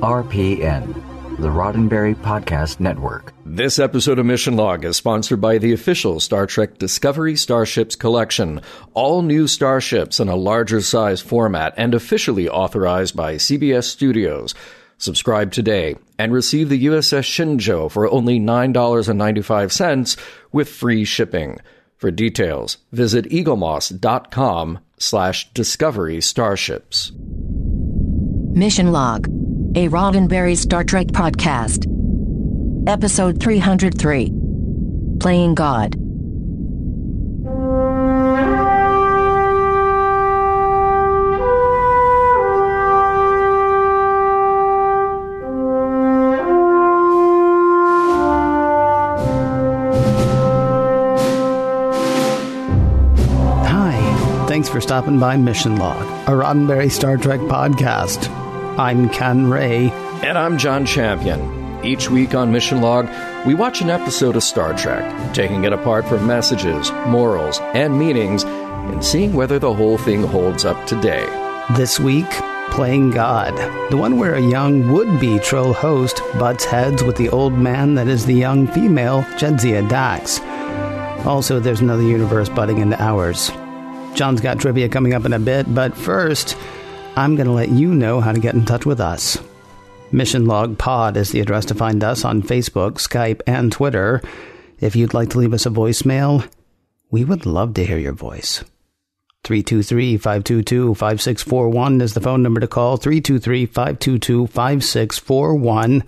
RPN, the Roddenberry Podcast Network. This episode of Mission Log is sponsored by the official Star Trek Discovery Starships collection. All new starships in a larger size format and officially authorized by CBS Studios. Subscribe today and receive the USS Shenzhou for only $9.95 with free shipping. For details, visit eaglemoss.com slash discovery starships. Mission Log, a Roddenberry Star Trek podcast. Episode 303 Playing God. Hi, thanks for stopping by Mission Log, a Roddenberry Star Trek podcast. I'm Ken Ray. And I'm John Champion. Each week on Mission Log, we watch an episode of Star Trek, taking it apart for messages, morals, and meanings, and seeing whether the whole thing holds up today. This week, Playing God, the one where a young would be Trill host butts heads with the old man that is the young female Jadzia Dax. Also, there's another universe butting into ours. John's got trivia coming up in a bit, but first, I'm going to let you know how to get in touch with us. Mission Log Pod is the address to find us on Facebook, Skype, and Twitter. If you'd like to leave us a voicemail, we would love to hear your voice. 323 522 5641 is the phone number to call. 323 522 5641.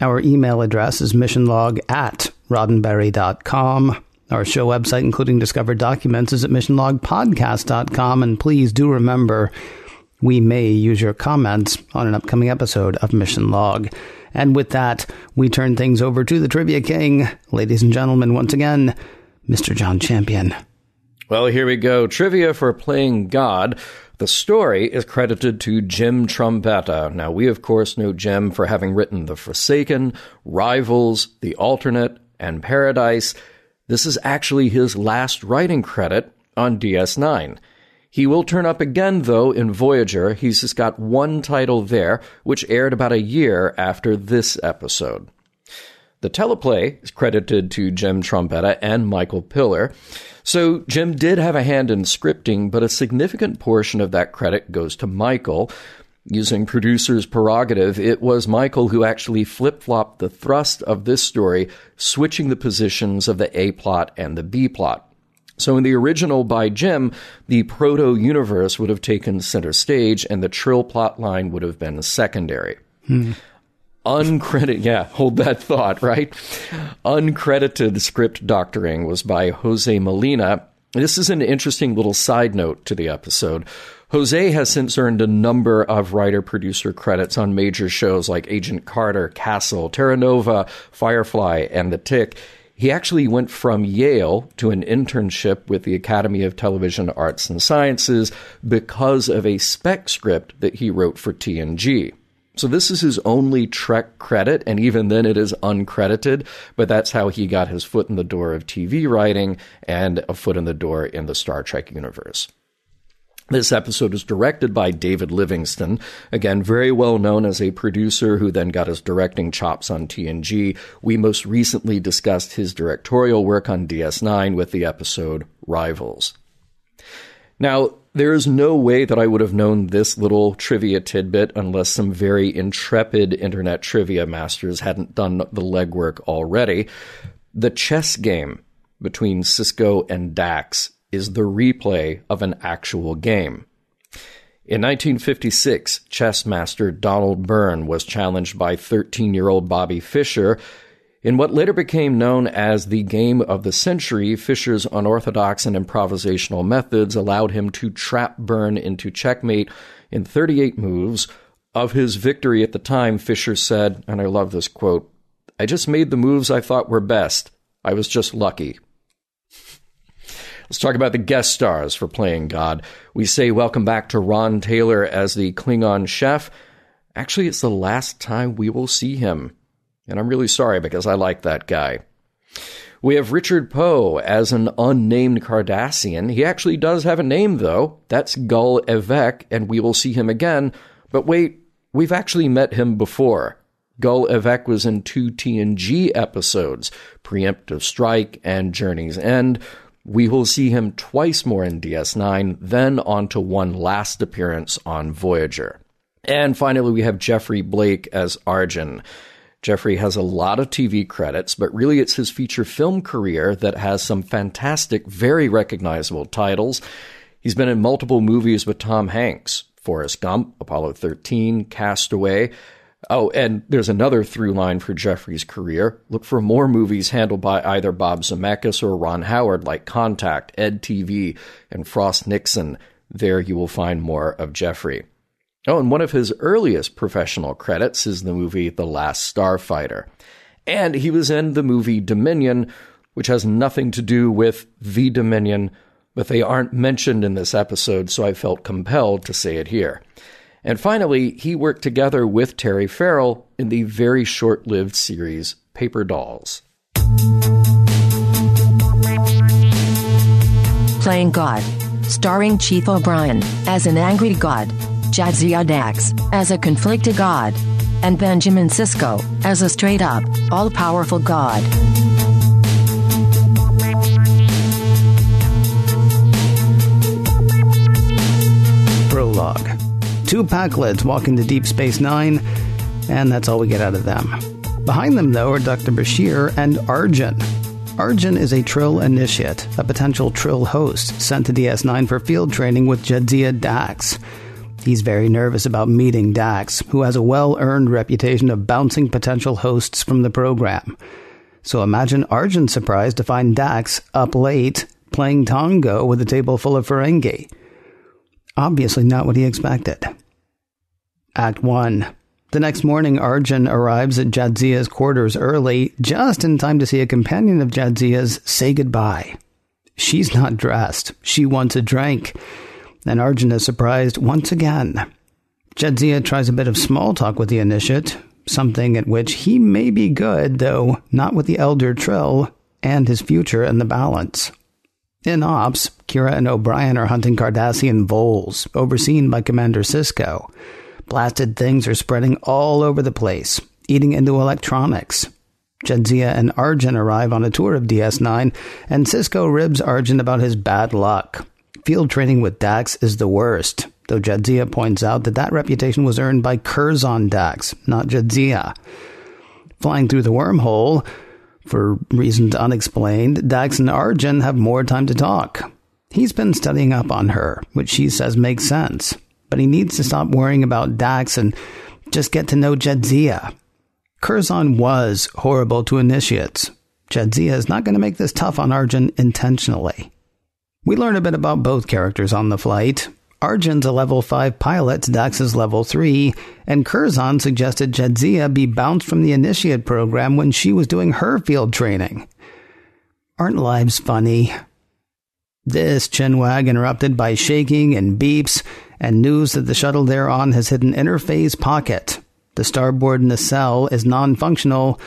Our email address is missionlog at roddenberry.com. Our show website, including discovered documents, is at missionlogpodcast.com. And please do remember, we may use your comments on an upcoming episode of Mission Log. And with that, we turn things over to the Trivia King. Ladies and gentlemen, once again, Mr. John Champion. Well, here we go. Trivia for Playing God. The story is credited to Jim Trombetta. Now, we of course know Jim for having written The Forsaken, Rivals, The Alternate, and Paradise. This is actually his last writing credit on DS9. He will turn up again, though, in Voyager. He's just got one title there, which aired about a year after this episode. The teleplay is credited to Jim Trombetta and Michael Piller. So Jim did have a hand in scripting, but a significant portion of that credit goes to Michael. Using producer's prerogative, it was Michael who actually flip flopped the thrust of this story, switching the positions of the A plot and the B plot. So in the original by Jim, the proto universe would have taken center stage and the Trill plot line would have been secondary. Hmm. Uncredited, yeah, hold that thought, right? Uncredited script doctoring was by Jose Molina. This is an interesting little side note to the episode. Jose has since earned a number of writer producer credits on major shows like Agent Carter, Castle, Terra Nova, Firefly, and The Tick. He actually went from Yale to an internship with the Academy of Television Arts and Sciences because of a spec script that he wrote for TNG. So this is his only Trek credit, and even then it is uncredited, but that's how he got his foot in the door of TV writing and a foot in the door in the Star Trek universe. This episode is directed by David Livingston, again, very well known as a producer who then got his directing chops on TNG. We most recently discussed his directorial work on DS9 with the episode Rivals. Now, there is no way that I would have known this little trivia tidbit unless some very intrepid internet trivia masters hadn't done the legwork already. The chess game between Sisko and Dax is the replay of an actual game. In 1956, chess master Donald Byrne was challenged by 13 year old Bobby Fischer. In what later became known as the Game of the Century, Fischer's unorthodox and improvisational methods allowed him to trap Byrne into checkmate in 38 moves. Of his victory at the time, Fischer said, and I love this quote I just made the moves I thought were best. I was just lucky. Let's talk about the guest stars for Playing God. We say welcome back to Ron Taylor as the Klingon chef. Actually, it's the last time we will see him. And I'm really sorry because I like that guy. We have Richard Poe as an unnamed Cardassian. He actually does have a name, though. That's Gul Evek, and we will see him again. But wait, we've actually met him before. Gul Evek was in two TNG episodes, Preemptive Strike and Journey's End. We will see him twice more in DS9, then on to one last appearance on Voyager. And finally, we have Jeffrey Blake as Arjun. Jeffrey has a lot of TV credits, but really it's his feature film career that has some fantastic, very recognizable titles. He's been in multiple movies with Tom Hanks Forrest Gump, Apollo 13, Castaway. Oh, and there's another through line for Jeffrey's career. Look for more movies handled by either Bob Zemeckis or Ron Howard, like Contact, Ed TV, and Frost Nixon. There you will find more of Jeffrey. Oh, and one of his earliest professional credits is the movie The Last Starfighter. And he was in the movie Dominion, which has nothing to do with The Dominion, but they aren't mentioned in this episode, so I felt compelled to say it here. And finally, he worked together with Terry Farrell in the very short lived series Paper Dolls. Playing God. Starring Chief O'Brien as an angry god, Jadzia Dax as a conflicted god, and Benjamin Sisko as a straight up, all powerful god. Two Pakleds walk into Deep Space Nine, and that's all we get out of them. Behind them, though, are Dr. Bashir and Arjun. Arjun is a Trill initiate, a potential Trill host, sent to DS9 for field training with Jadzia Dax. He's very nervous about meeting Dax, who has a well earned reputation of bouncing potential hosts from the program. So imagine Arjun's surprise to find Dax up late playing tongo with a table full of Ferengi. Obviously, not what he expected. Act 1. The next morning, Arjun arrives at Jadzia's quarters early, just in time to see a companion of Jadzia's say goodbye. She's not dressed. She wants a drink. And Arjun is surprised once again. Jadzia tries a bit of small talk with the initiate, something at which he may be good, though not with the elder Trill and his future in the balance. In Ops, Kira and O'Brien are hunting Cardassian voles, overseen by Commander Sisko. Blasted things are spreading all over the place, eating into electronics. Jadzia and Arjun arrive on a tour of DS9, and Sisko ribs Arjun about his bad luck. Field training with Dax is the worst, though Jadzia points out that that reputation was earned by Curzon Dax, not Jadzia. Flying through the wormhole, for reasons unexplained, Dax and Arjun have more time to talk. He's been studying up on her, which she says makes sense, but he needs to stop worrying about Dax and just get to know Jadzia. Curzon was horrible to initiates. Jadzia is not going to make this tough on Arjun intentionally. We learn a bit about both characters on the flight. Arjun's a level 5 pilot, Dax is level 3, and Curzon suggested Jadzia be bounced from the initiate program when she was doing her field training. Aren't lives funny? This chinwag interrupted by shaking and beeps and news that the shuttle they're on has hit an interphase pocket. The starboard nacelle is non functional,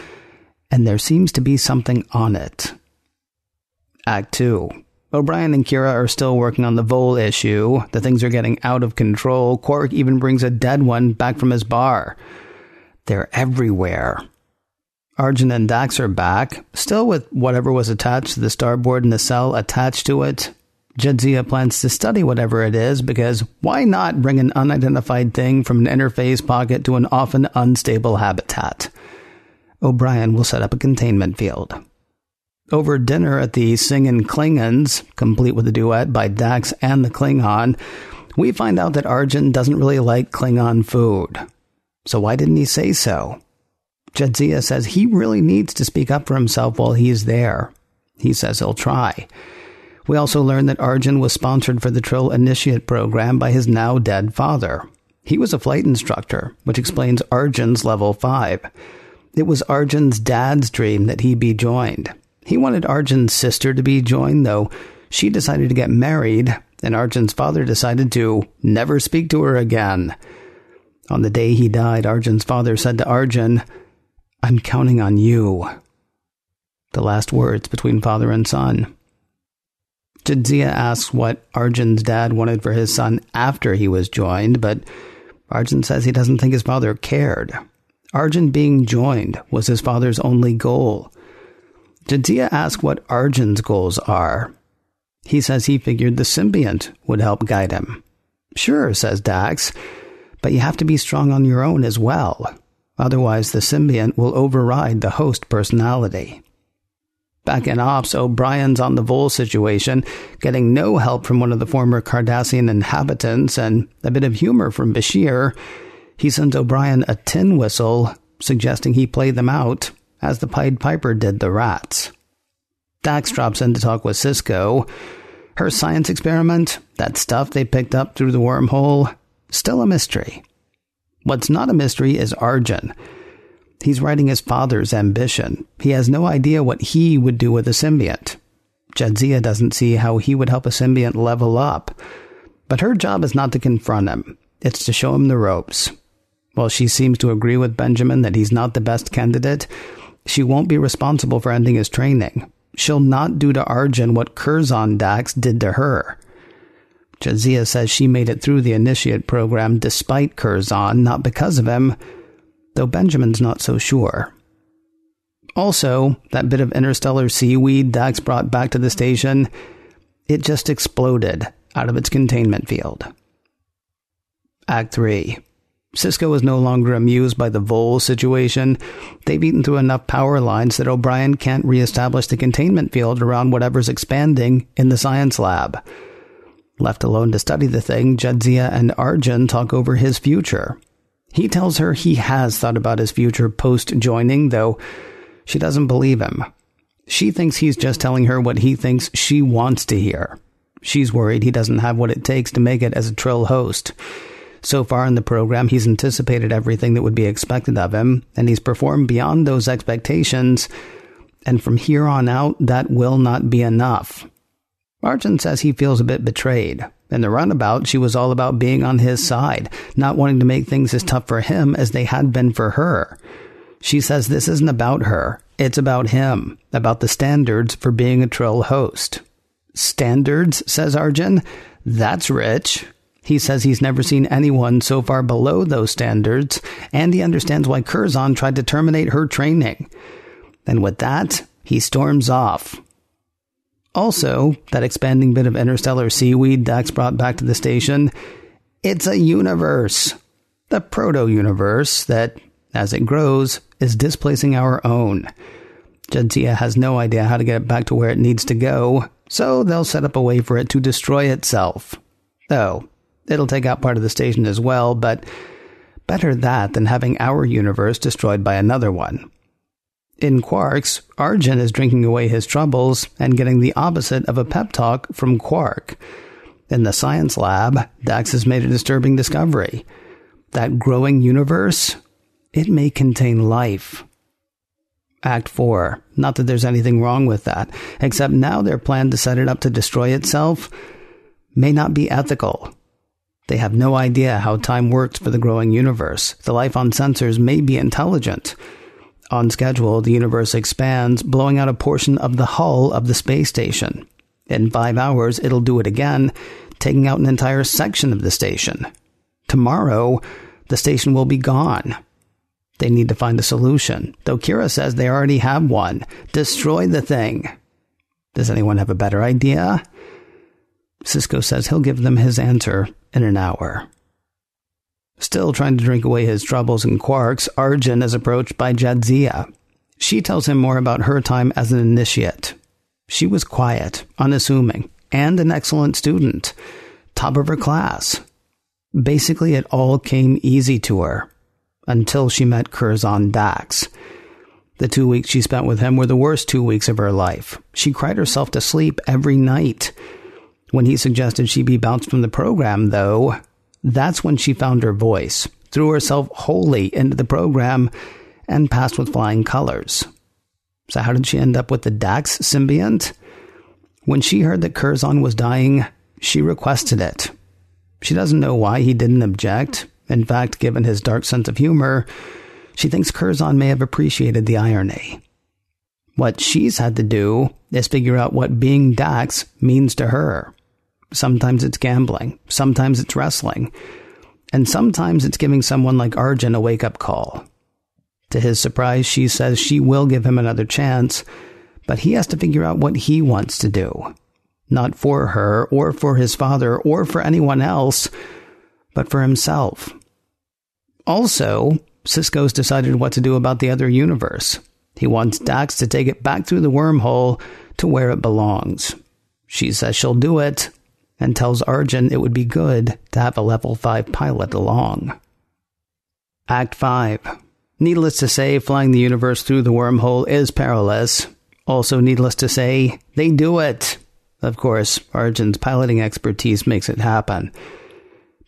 and there seems to be something on it. Act 2. O'Brien and Kira are still working on the Vole issue. The things are getting out of control. Quark even brings a dead one back from his bar. They're everywhere. Arjun and Dax are back, still with whatever was attached to the starboard nacelle attached to it. Jadzia plans to study whatever it is because why not bring an unidentified thing from an interphase pocket to an often unstable habitat? O'Brien will set up a containment field. Over dinner at the Singin' Klingons, complete with a duet by Dax and the Klingon, we find out that Arjun doesn't really like Klingon food. So why didn't he say so? Jadzia says he really needs to speak up for himself while he's there. He says he'll try. We also learn that Arjun was sponsored for the Trill Initiate program by his now dead father. He was a flight instructor, which explains Arjun's level 5. It was Arjun's dad's dream that he be joined. He wanted Arjun's sister to be joined, though she decided to get married, and Arjun's father decided to never speak to her again. On the day he died, Arjun's father said to Arjun, I'm counting on you. The last words between father and son. Jadzia asks what Arjun's dad wanted for his son after he was joined, but Arjun says he doesn't think his father cared. Arjun being joined was his father's only goal. Jadzia asks what Arjun's goals are. He says he figured the symbiont would help guide him. Sure, says Dax, but you have to be strong on your own as well. Otherwise, the symbiont will override the host personality. Back in Ops, O'Brien's on the Vole situation, getting no help from one of the former Cardassian inhabitants and a bit of humor from Bashir. He sends O'Brien a tin whistle, suggesting he play them out, as the Pied Piper did the rats. Dax drops in to talk with Sisko. Her science experiment, that stuff they picked up through the wormhole, still a mystery. What's not a mystery is Arjun. He's writing his father's ambition. He has no idea what he would do with a symbiont. Jadzia doesn't see how he would help a symbiont level up. But her job is not to confront him, it's to show him the ropes. While she seems to agree with Benjamin that he's not the best candidate, she won't be responsible for ending his training. She'll not do to Arjun what Curzon Dax did to her. Jadzia says she made it through the initiate program despite Curzon, not because of him, though Benjamin's not so sure. Also, that bit of interstellar seaweed Dax brought back to the station, it just exploded out of its containment field. Act 3. Sisko is no longer amused by the Vole situation. They've eaten through enough power lines that O'Brien can't reestablish the containment field around whatever's expanding in the science lab. Left alone to study the thing, Jadzia and Arjun talk over his future. He tells her he has thought about his future post joining, though she doesn't believe him. She thinks he's just telling her what he thinks she wants to hear. She's worried he doesn't have what it takes to make it as a Trill host. So far in the program, he's anticipated everything that would be expected of him, and he's performed beyond those expectations. And from here on out, that will not be enough. Arjun says he feels a bit betrayed. In the runabout, she was all about being on his side, not wanting to make things as tough for him as they had been for her. She says this isn't about her, it's about him, about the standards for being a Trill host. Standards, says Arjun? That's rich. He says he's never seen anyone so far below those standards, and he understands why Curzon tried to terminate her training. And with that, he storms off, also, that expanding bit of interstellar seaweed Dax brought back to the station, it's a universe. The proto universe that, as it grows, is displacing our own. Jadzia has no idea how to get it back to where it needs to go, so they'll set up a way for it to destroy itself. Though, it'll take out part of the station as well, but better that than having our universe destroyed by another one. In Quark's, Arjun is drinking away his troubles and getting the opposite of a pep talk from Quark. In the science lab, Dax has made a disturbing discovery. That growing universe, it may contain life. Act 4. Not that there's anything wrong with that, except now their plan to set it up to destroy itself may not be ethical. They have no idea how time works for the growing universe. The life on sensors may be intelligent. On schedule, the universe expands, blowing out a portion of the hull of the space station. In five hours, it'll do it again, taking out an entire section of the station. Tomorrow, the station will be gone. They need to find a solution, though Kira says they already have one. Destroy the thing. Does anyone have a better idea? Sisko says he'll give them his answer in an hour. Still trying to drink away his troubles and Quark's, Arjun is approached by Jadzia. She tells him more about her time as an initiate. She was quiet, unassuming, and an excellent student, top of her class. Basically, it all came easy to her until she met Curzon Dax. The two weeks she spent with him were the worst two weeks of her life. She cried herself to sleep every night. When he suggested she be bounced from the program, though, that's when she found her voice, threw herself wholly into the program, and passed with flying colors. So, how did she end up with the Dax symbiont? When she heard that Curzon was dying, she requested it. She doesn't know why he didn't object. In fact, given his dark sense of humor, she thinks Curzon may have appreciated the irony. What she's had to do is figure out what being Dax means to her. Sometimes it's gambling. Sometimes it's wrestling. And sometimes it's giving someone like Arjun a wake up call. To his surprise, she says she will give him another chance, but he has to figure out what he wants to do. Not for her, or for his father, or for anyone else, but for himself. Also, Sisko's decided what to do about the other universe. He wants Dax to take it back through the wormhole to where it belongs. She says she'll do it, and tells Arjun it would be good to have a level 5 pilot along. Act 5. Needless to say, flying the universe through the wormhole is perilous. Also, needless to say, they do it. Of course, Arjun's piloting expertise makes it happen.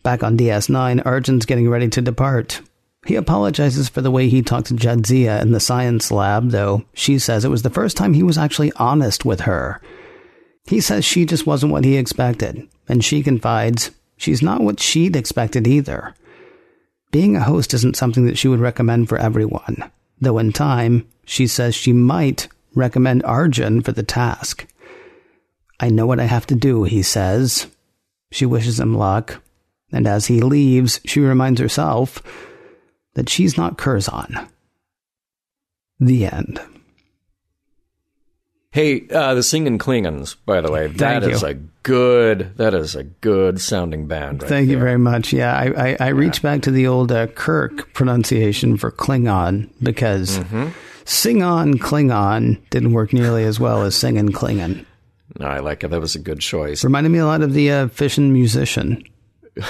Back on DS9, Arjun's getting ready to depart. He apologizes for the way he talked to Jadzia in the science lab, though she says it was the first time he was actually honest with her. He says she just wasn't what he expected, and she confides she's not what she'd expected either. Being a host isn't something that she would recommend for everyone, though in time, she says she might recommend Arjun for the task. I know what I have to do, he says. She wishes him luck, and as he leaves, she reminds herself that she's not Curzon. The end. Hey, uh, the Singing Klingons, by the way, that is a good, that is a good sounding band. Right Thank you very much. Yeah, I, I, I reached back to the old uh, Kirk pronunciation for Klingon because Mm-hmm. sing on Klingon didn't work nearly as well as singing Klingon. No, I like it. That was a good choice. Reminded me a lot of the uh, Fission musician. Do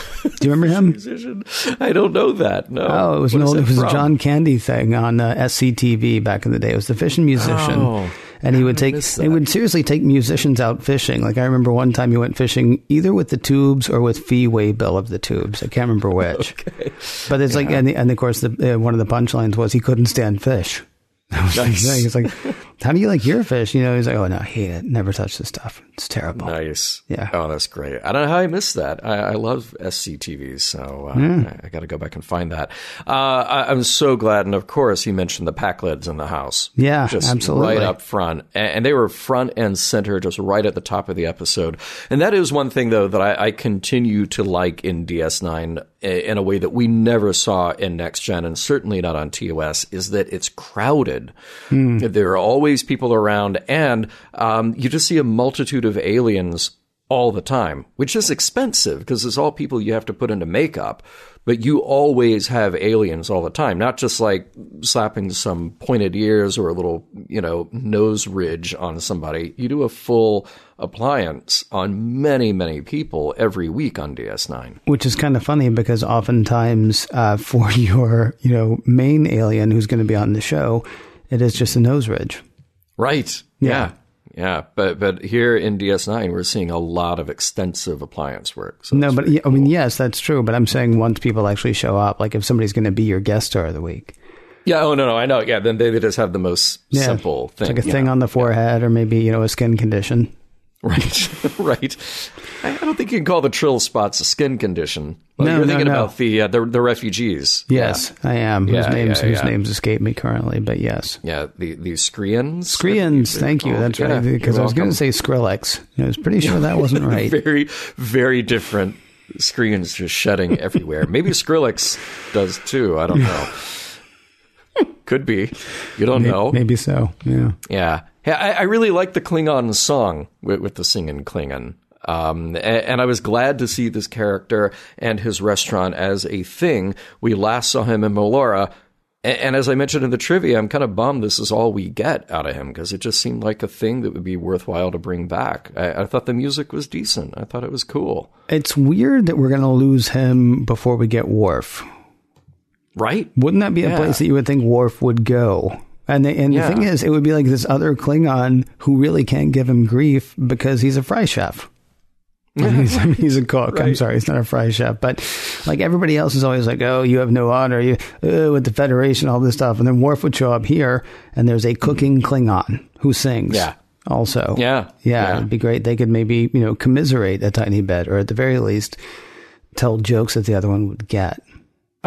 you remember him? Musician? I don't know that. No. Oh, it was What an old, it was a? John Candy thing on uh, SCTV back in the day. It was the fishing musician, Oh, and he would take he would seriously take musicians out fishing. Like I remember one time he went fishing either with the tubes or with Fee Waybill of the tubes. I can't remember which. But it's like, and, the, and of course, the, uh, one of the punchlines was he couldn't stand fish. That was the Nice. thing. He's like, "How do you like your fish?" You know, he's like, "Oh no, I hate it. Never touch this stuff. It's terrible." Nice. Yeah. Oh, that's great. I don't know how I missed that. I, I love SCTVs, so uh. I, I got to go back and find that. Uh, I, I'm so glad, and of course, he mentioned the Pakleds in the house. Yeah, just absolutely. right up front, and, and they were front and center, just right at the top of the episode. And that is one thing, though, that I, I continue to like in DS9 in a way that we never saw in Next Gen, and certainly not on TOS, is that it's crowded. There are always people around, and um, you just see a multitude of aliens all the time, which is expensive because it's all people you have to put into makeup. But you always have aliens all the time, not just like slapping some pointed ears or a little, you know, nose ridge on somebody. You do a full appliance on many, many people every week on DS9. Which is kind of funny because oftentimes uh, for your you know main alien who's going to be on the show, it is just a nose ridge. Right. Yeah. Yeah. Yeah. But but here in DS9, we're seeing a lot of extensive appliance work. So No, but yeah, I mean, yes, that's true. But I'm saying once people actually show up, like if somebody's going to be your guest star of the week, Yeah. Oh no, no, I know. Yeah. Then they, they just have the most yeah, simple it's thing. like a yeah. thing on the forehead, or maybe you know a skin condition. Right. right. I don't think you can call the trill spots a skin condition. Well, No, you're no, thinking no. about the, uh, the the refugees. Yes, I am. Yeah, whose names yeah, whose names escape me currently, but yes. Yeah. yeah the the Screans. Skreans, thank you. That's right. Because I was going to say Skrillex. I was pretty sure that wasn't right. very very different screens just shedding everywhere. Maybe Skrillex does too. I don't know. Could be. You don't know. Maybe so. Yeah. Yeah. I, I really like the Klingon song with, with the singing Klingon. Um, a- and, I was glad to see this character and his restaurant as a thing. We last saw him in Melora. And as I mentioned in the trivia, I'm kind of bummed this is all we get out of him because it just seemed like a thing that would be worthwhile to bring back. I, I thought the music was decent. I thought it was cool. It's weird that we're going to lose him before we get Worf. Right? Wouldn't that be a place that you would think Worf would go? And the, and Yeah. the thing is, it would be like this other Klingon who really can't give him grief because he's a fry chef. he's, I mean, he's a cook. I'm sorry, he's not a fry chef. But like everybody else is always like, oh, you have no honor, you uh, with the Federation, all this stuff. And then Worf would show up here, and there's a cooking Klingon who sings. Yeah. Also. Yeah. Yeah, Yeah. it'd be great. They could maybe you know commiserate a tiny bit, or at the very least, tell jokes that the other one would get.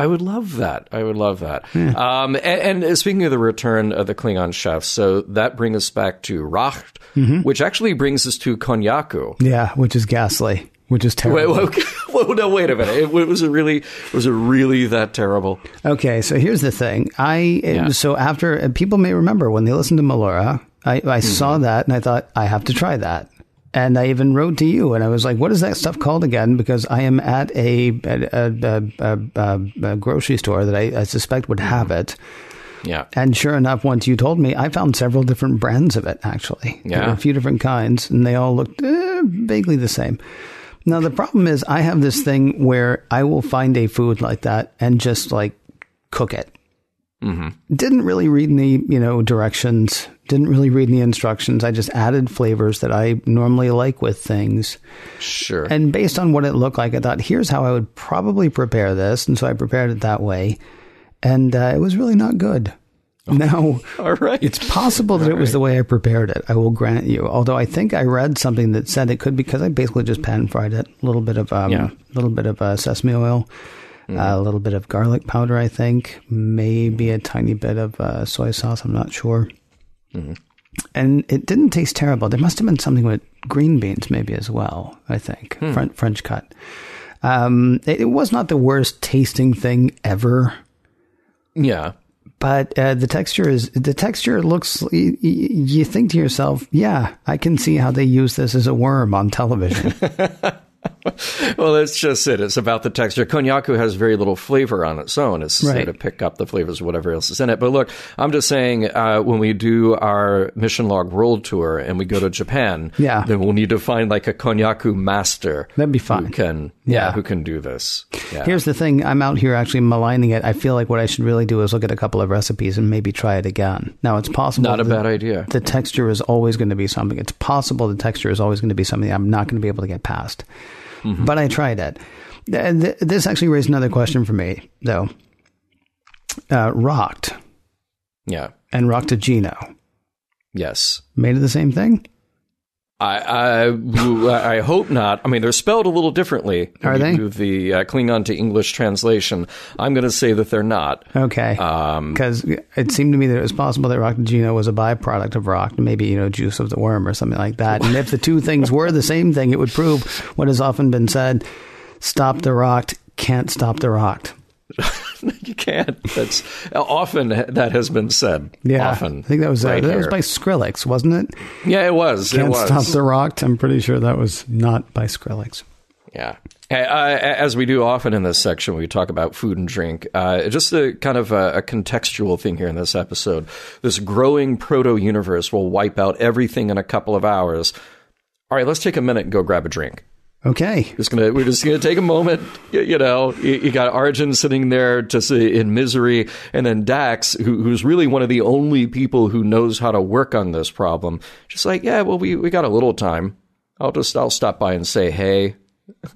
I would love that. I would love that. Um, and, and speaking of the return of the Klingon chefs, so that brings us back to Racht, which actually brings us to Konyaku. Yeah, which is ghastly. which is terrible. Wait, wait, whoa, no, wait a minute. It, was it really was it really that terrible? Okay, so here's the thing. I Yeah. so after people may remember when they listened to Melora, I, I Mm-hmm. saw that and I thought I have to try that. And I even wrote to you and I was like, "What is that stuff called again?" Because I am at a a, a, a, a, grocery store that I, I suspect would have it. Yeah. And sure enough, once you told me, I found several different brands of it, actually. There were Yeah. a few different kinds, and they all looked eh, vaguely the same. Now, the problem is, I have this thing where I will find a food like that and just like cook it. Mm-hmm. Didn't really read any, you know, directions. Didn't really read the instructions. I just added flavors that I normally like with things. Sure. And based on what it looked like, I thought, here's how I would probably prepare this. And so I prepared it that way. And uh, it was really not good. Now, All right. it's possible that it was the way I prepared it. I will grant you. Although I think I read something that said it could because I basically just pan fried it. A little bit of um, Yeah. little bit of uh, sesame oil, uh, a little bit of garlic powder. I think maybe a tiny bit of uh, soy sauce. I'm not sure. And it didn't taste terrible. There must have been something with green beans, maybe as well. I think French, French cut. Um, it, it was not the worst tasting thing ever yeah. but uh, the texture is the texture looks you think to yourself yeah i can see how they use this as a worm on television Well, that's just it. It's about the texture. Konyaku has very little flavor on its own. It's there to pick up the flavors of whatever else is in it. But look, I'm just saying, uh, when we do our Mission Log World Tour and we go to Japan, Yeah. then we'll need to find like a Konyaku master. That'd be fine. Who can, yeah, Yeah. who can do this. Yeah. here's the thing i'm out here actually maligning it i feel like what i should really do is look at a couple of recipes and maybe try it again now it's possible Not a bad idea. the texture is always going to be something it's possible the texture is always going to be something i'm not going to be able to get past Mm-hmm. but i tried it Th- th- this actually raised another question for me though uh, racht Yeah. and Raktajino. Yes. made of the same thing I, I I hope not. I mean, they're spelled a little differently. Are they? the uh, Klingon to English translation. I'm going to say that they're not. Okay. Um, Because it seemed to me that it was possible that raktajino was a byproduct of rock, maybe, you know, juice of the worm or something like that. And if the two things were the same thing, it would prove what has often been said stop the rocked, can't stop the rocked. you can't. That's often that has been said. Yeah. often. I think that was, uh, that was by Skrillex, wasn't it? yeah, it was. Can't it was. stop the rocked. I'm pretty sure that was not by Skrillex. Yeah. Uh, as we do often in this section, we talk about food and drink. Uh, just a kind of a, a contextual thing here in this episode. This growing proto universe will wipe out everything in a couple of hours. All right, let's take a minute and go grab a drink. Okay. Just gonna, we're just gonna take a moment. You, you know, you, you got Arjun sitting there just in misery, and then Dax, who, who's really one of the only people who knows how to work on this problem, just like, yeah, well, we we got a little time. I'll just I'll stop by and say, hey,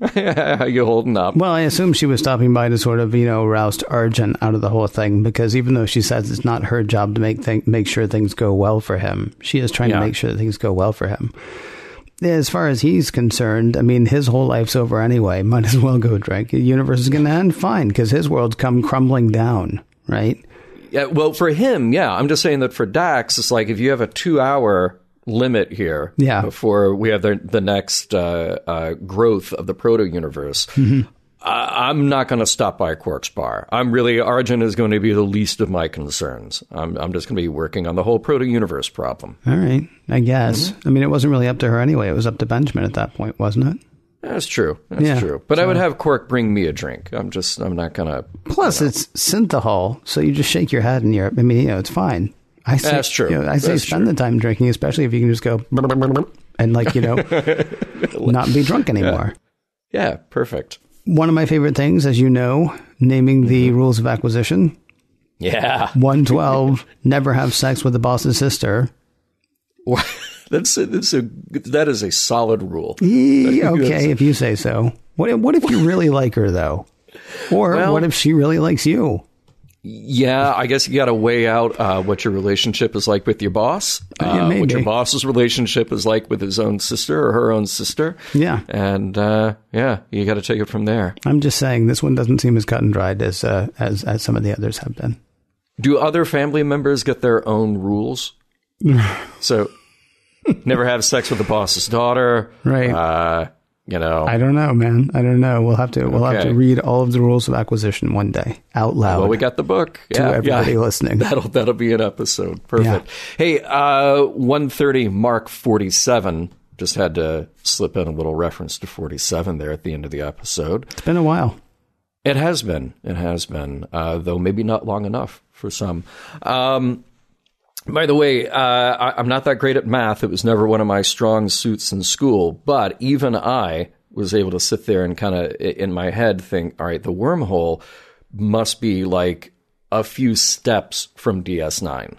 how you holding up? Well, I assume she was stopping by to sort of, you know, roust Arjun out of the whole thing because even though she says it's not her job to make th- make sure things go well for him, she is trying Yeah. to make sure that things go well for him. As far as he's concerned, I mean, his whole life's over anyway. Might as well go drink. The universe is going to end fine because his world's come crumbling down, right? Yeah, well, for him, yeah, I'm just saying that for Dax, it's like if you have a two hour limit here Yeah. before we have the, the next uh, uh, growth of the proto universe. Mm-hmm. I, I'm not going to stop by Quark's bar. I'm really Arjun is going to be the least of my concerns. I'm, I'm just going to be working on the whole proto universe problem. All right, I guess. Mm-hmm. I mean, it wasn't really up to her anyway. It was up to Benjamin at that point, wasn't it? That's true. That's Yeah, true. But I would have Quark bring me a drink. I'm just I'm not going to. Plus, it's synthahol, so you just shake your head and you're. I mean, you know, it's fine. I say, That's true. You know, I say That's spend true. the time drinking, especially if you can just go and like you know, not be drunk anymore. Yeah, perfect. One of my favorite things, as you know, naming the Mm-hmm. rules of acquisition. Yeah. One twelve: never have sex with the boss's sister. That's a, that's a that is a solid rule. Okay, if you say so. What if, what if you really like her though? Or Well- what if she really likes you? Yeah, I guess you got to weigh out uh, what your relationship is like with your boss, Yeah, uh, what your boss's relationship is like with his own sister or her own sister. Yeah. and uh, yeah, you got to take it from there. I'm just saying this one doesn't seem as cut and dried as uh, as as some of the others have been. Do other family members get their own rules? so, never have sex with the boss's daughter. Right. You know, I don't know, man. I don't know. We'll have to we'll have to read all of the rules of acquisition one day out loud. well, we got the book. to Yeah, everybody yeah. listening. That'll that'll be an episode. Perfect. Hey, uh, one thirty, Mark forty seven. Just had to slip in a little reference to forty seven there at the end of the episode. it's been a while. It has been. It has been. Uh, though maybe not long enough for some. Um, by the way, uh, I, I'm not that great at math. It was never one of my strong suits in school. But even I was able to sit there and kind of in my head think, all right, the wormhole must be like a few steps from DS9.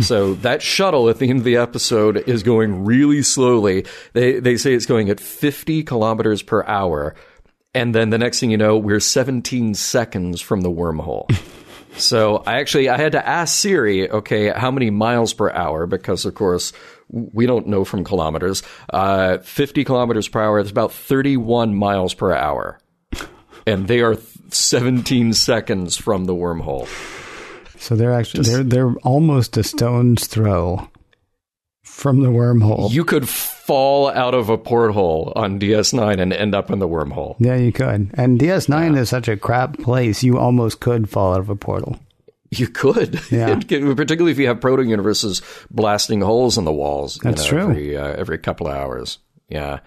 So that shuttle at the end of the episode is going really slowly. They they say it's going at 50 kilometers per hour, and then the next thing you know, we're 17 seconds from the wormhole. so I actually I had to ask Siri, okay, how many miles per hour? Because of course we don't know from kilometers. Uh, 50 kilometers per hour. It's about 31 miles per hour, and they are 17 seconds from the wormhole. So they're actually they're they're almost a stone's throw from the wormhole. You could fall out of a porthole on DS9 and end up in the wormhole. yeah, you could. And DS9 is such a crap place. You almost could fall out of a portal. You could, Yeah. particularly if you have proto universes blasting holes in the walls. you That's know, true. Every, uh, every couple of hours. Yeah.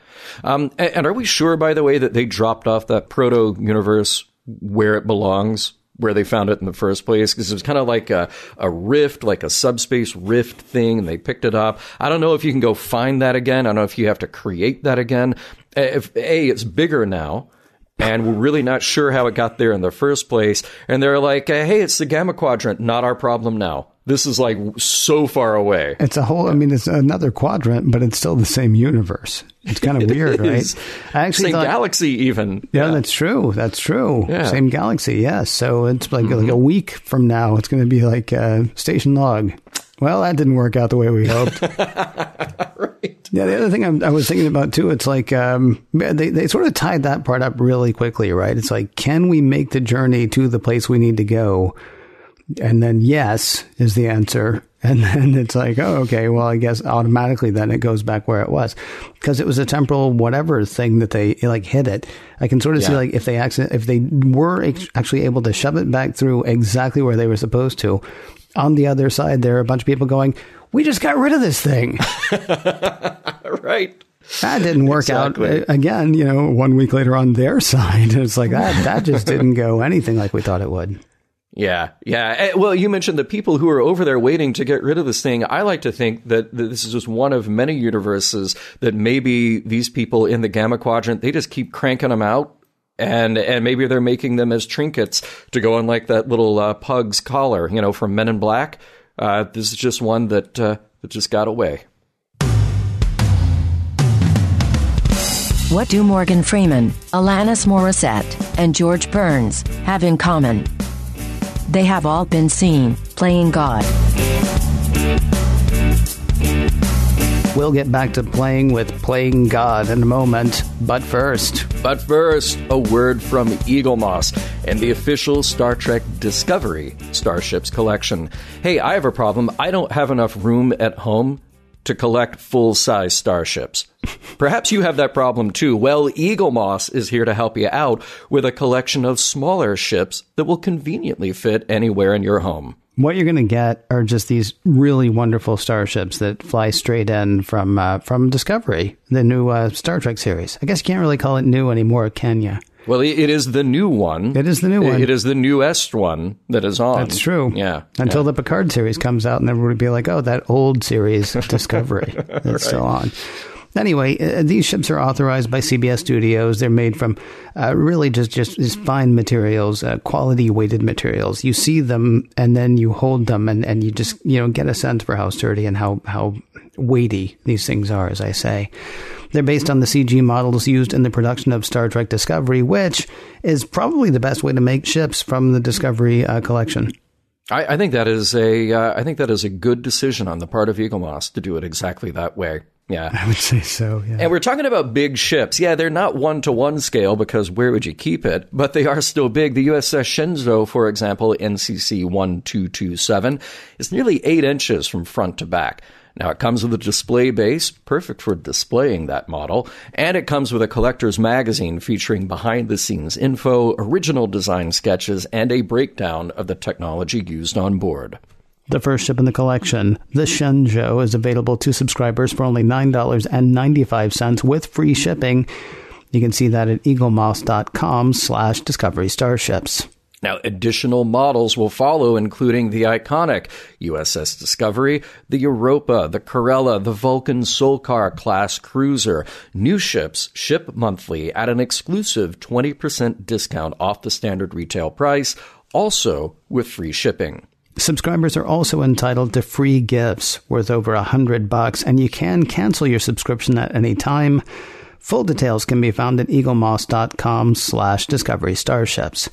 Um, and, and are we sure, by the way, that they dropped off that proto universe where it belongs? Where they found it in the first place, because it was kind of like a, a rift, like a subspace rift thing, and they picked it up. I don't know if you can go find that again. I don't know if you have to create that again. If A, it's bigger now, and we're really not sure how it got there in the first place. And they're like, "Hey, it's the Gamma Quadrant, not our problem now. This is like so far away." It's a whole. I mean, it's another quadrant, but it's still the same universe. It's kind of weird, right? I actually Same thought, galaxy, even. Yeah, that's true. That's true. Yeah. Mm-hmm. Same galaxy, yes. So it's like like a week from now, it's going to be like uh, station log. Well, that didn't work out the way we hoped. right. Yeah, the other thing I'm, I was thinking about too, it's like um, they they sort of tied that part up really quickly, right? It's like, can we make the journey to the place we need to go? And then yes is the answer. And then it's like, oh, okay, well, I guess automatically then it goes back where it was because it was a temporal whatever thing that they like hit it. I can sort of see like if they accident, if they were ex- actually able to shove it back through exactly where they were supposed to. On the other side, there are a bunch of people going, we just got rid of this thing. Right. That didn't work Exactly. out. Uh, Again, you know, one week later on their side, it's like that. That just didn't go anything like we thought it would. Yeah, yeah. Eh, Well, you mentioned the people who are over there waiting to get rid of this thing. I like to think that this is just one of many universes that maybe these people in the Gamma Quadrant they just keep cranking them out, and and maybe they're making them as trinkets to go on like that little uh, pug's collar, you know, from Men in Black. Uh, this is just one that uh, that just got away. What do Morgan Freeman, Alanis Morissette, and George Burns have in common? They have all been seen playing God. We'll get back to playing with playing God in a moment, but first, But first, a word from Eaglemoss and the official Star Trek Discovery Starships collection. Hey, I have a problem. I don't have enough room at home to collect full size starships. Perhaps you have that problem too. Well, Eaglemoss is here to help you out with a collection of smaller ships that will conveniently fit anywhere in your home. what you're going to get are just these really wonderful starships that fly straight in from uh, from Discovery, the new uh, Star Trek series. I guess you can't really call it new anymore, can you? Well, it is the new one. It is the new one. It is the newest one that is on. That's true. Yeah. Until the Picard series comes out, and everybody would be like, "Oh, that old series, Discovery, that's still on." Anyway, uh, these ships are authorized by CBS Studios. They're made from uh, really just just, just fine materials, uh, quality weighted materials. You see them, and then you hold them, and, and you just you know get a sense for how sturdy and how how weighty these things are. As I say, they're based on the CG models used in the production of Star Trek Discovery, which is probably the best way to make ships from the Discovery uh, collection. I, I think that is a uh, I think that is a good decision on the part of Eaglemoss to do it exactly that way. Yeah. I would say so, yeah. And we're talking about big ships. Yeah, they're not one to one scale because where would you keep it? But they are still big. The USS Shenzhou, for example, NCC 1227, is nearly eight inches from front to back. Now, it comes with a display base, perfect for displaying that model, and it comes with a collector's magazine featuring behind the scenes info, original design sketches, and a breakdown of the technology used on board. The first ship in the collection, the Shenzhou, is available to subscribers for only $9.95 with free shipping. You can see that at eaglemoss.com slash discovery starships. Now, additional models will follow, including the iconic USS Discovery, the Europa, the Kerala, the Vulcan Solkar class cruiser. New ships ship monthly at an exclusive 20% discount off the standard retail price, also with free shipping. Subscribers are also entitled to free gifts worth over a hundred bucks, and you can cancel your subscription at any time. Full details can be found at eaglemoss.com slash discovery starships.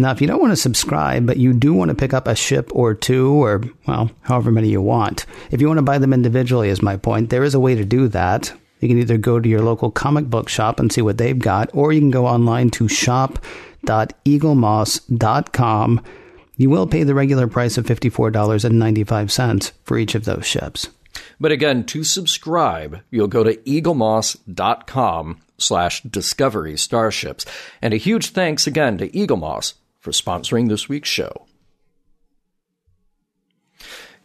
Now, if you don't want to subscribe, but you do want to pick up a ship or two, or, well, however many you want, if you want to buy them individually, is my point, there is a way to do that. You can either go to your local comic book shop and see what they've got, or you can go online to shop.eaglemoss.com. You will pay the regular price of $54.95 for each of those ships. But again, to subscribe, you'll go to eaglemoss.com slash discovery starships. And a huge thanks again to Eaglemoss for sponsoring this week's show.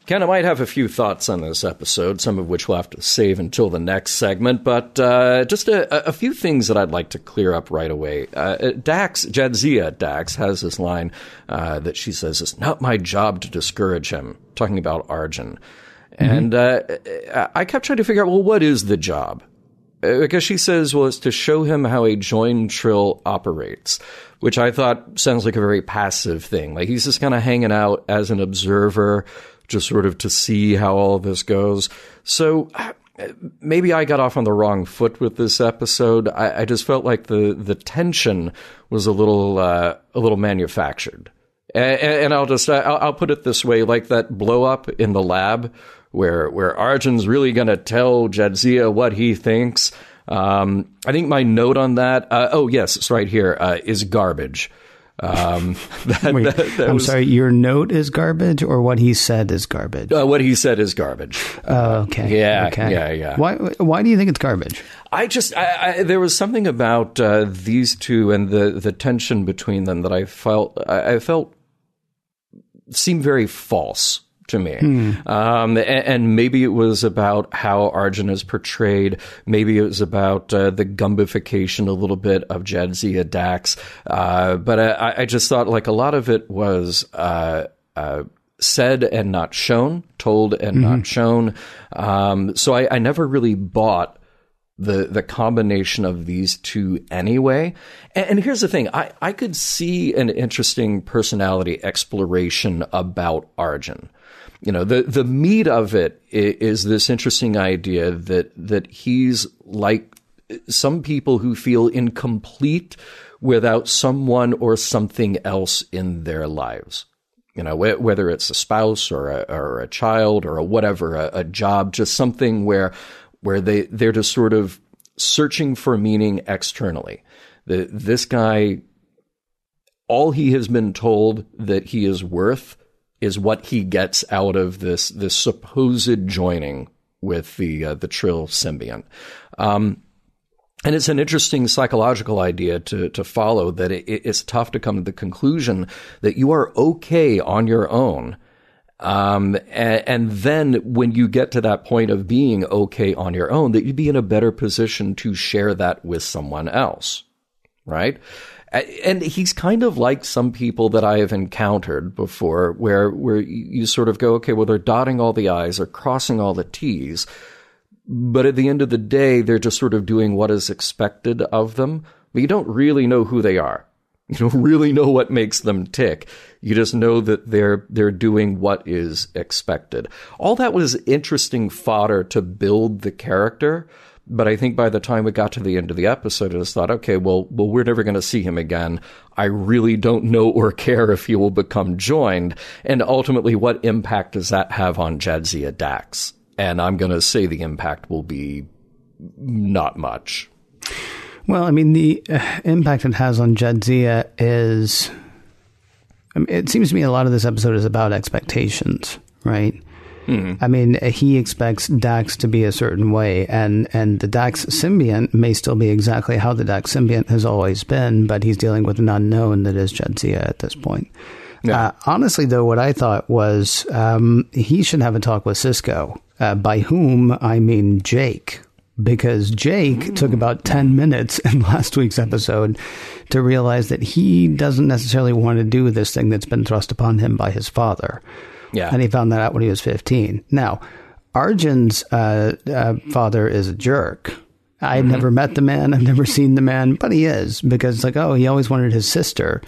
Ken, I might have a few thoughts on this episode, some of which we'll have to save until the next segment, but uh, just a, a, few things that I'd like to clear up right away. Uh, Dax, Jadzia Dax, has this line uh, that she says, It's not my job to discourage him, talking about Arjun. Mm-hmm. And uh, I kept trying to figure out, well, what is the job? Because she says, well, it's to show him how a join trill operates, which I thought sounds like a very passive thing. Like he's just kind of hanging out as an observer, just sort of to see how all this goes. So maybe I got off on the wrong foot with this episode. I, I just felt like the the tension was a little uh, a little manufactured. And, and I'll just I'll, I'll put it this way: like that blow up in the lab where where Arjun's really going to tell Jadzia what he thinks. Um, I think my note on that. Uh, oh yes, it's right here. Uh, is garbage. Um, that, Wait, that, that I'm was, sorry. Your note is garbage, or what he said is garbage? Uh, what he said is garbage. Oh, okay. Yeah, okay. yeah, yeah. Why? Why do you think it's garbage? I just, I, I, there was something about uh, these two and the the tension between them that I felt, I, I felt seemed very false to me. Hmm. Um, and, and, maybe it was about how Arjun is portrayed. Maybe it was about uh, the gumbification a little bit of Jadzia Dax. Uh, but I, I, just thought like a lot of it was. Uh, uh said and not shown, told and mm-hmm. not shown. Um, so I, I never really bought the the combination of these two anyway. And, and, here's the thing: I I could see an interesting personality exploration about Arjun you know the the meat of it is, this interesting idea that that he's like some people who feel incomplete without someone or something else in their lives. You know whether it's a spouse or a, or a child or a whatever a, a job just something where where they they're just sort of searching for meaning externally. The, this guy all he has been told that he is worth is what he gets out of this this supposed joining with the uh, the Trill symbiont. Um, and it's an interesting psychological idea to to follow that it, it's tough to come to the conclusion that you are okay on your own. Um, and, and, then when you get to that point of being okay on your own, that you'd be in a better position to share that with someone else, right? And he's kind of like some people that I have encountered before, where where you sort of go, okay, well, they're dotting all the i's or crossing all the t's, but at the end of the day, they're just sort of doing what is expected of them. But you don't really know who they are. You don't really know what makes them tick. You just know that they're they're doing what is expected. All that was interesting fodder to build the character. But I think by the time we got to the end of the episode, I just thought, okay, well, well, we're never going to see him again. I really don't know or care if he will become joined. And ultimately, what impact does that have on Jadzia Dax? and I'm going to say the impact will be not much. Well, I mean, the uh, impact it has on Jadzia is. I mean, it seems to me a lot of this episode is about expectations, right? Mm-hmm. I mean, he expects Dax to be a certain way, and, and the Dax symbiont may still be exactly how the Dax symbiont has always been, but he's dealing with an unknown that is Jadzia at this point. Yeah. Uh, honestly, though, what I thought was um, he should have a talk with Sisko, uh, by whom I mean Jake, because Jake mm. took about 10 minutes in last week's episode to realize that he doesn't necessarily want to do this thing that's been thrust upon him by his father. Yeah. And he found that out when he was 15. Now, Arjun's uh, uh, father is a jerk. I've mm-hmm. never met the man. I've never seen the man, but he is because it's like, oh, he always wanted his sister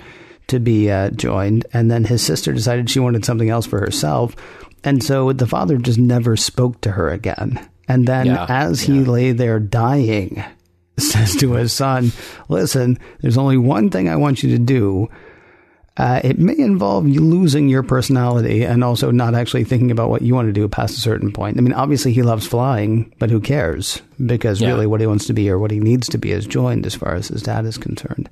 to be uh, joined. And then his sister decided she wanted something else for herself. And so the father just never spoke to her again. And then yeah, as he yeah. lay there dying, says to his son, listen, there's only one thing I want you to do. Uh, it may involve you losing your personality and also not actually thinking about what you want to do past a certain point. I mean, obviously he loves flying, but who cares? Because yeah. really what he wants to be or what he needs to be is joined as far as his dad is concerned.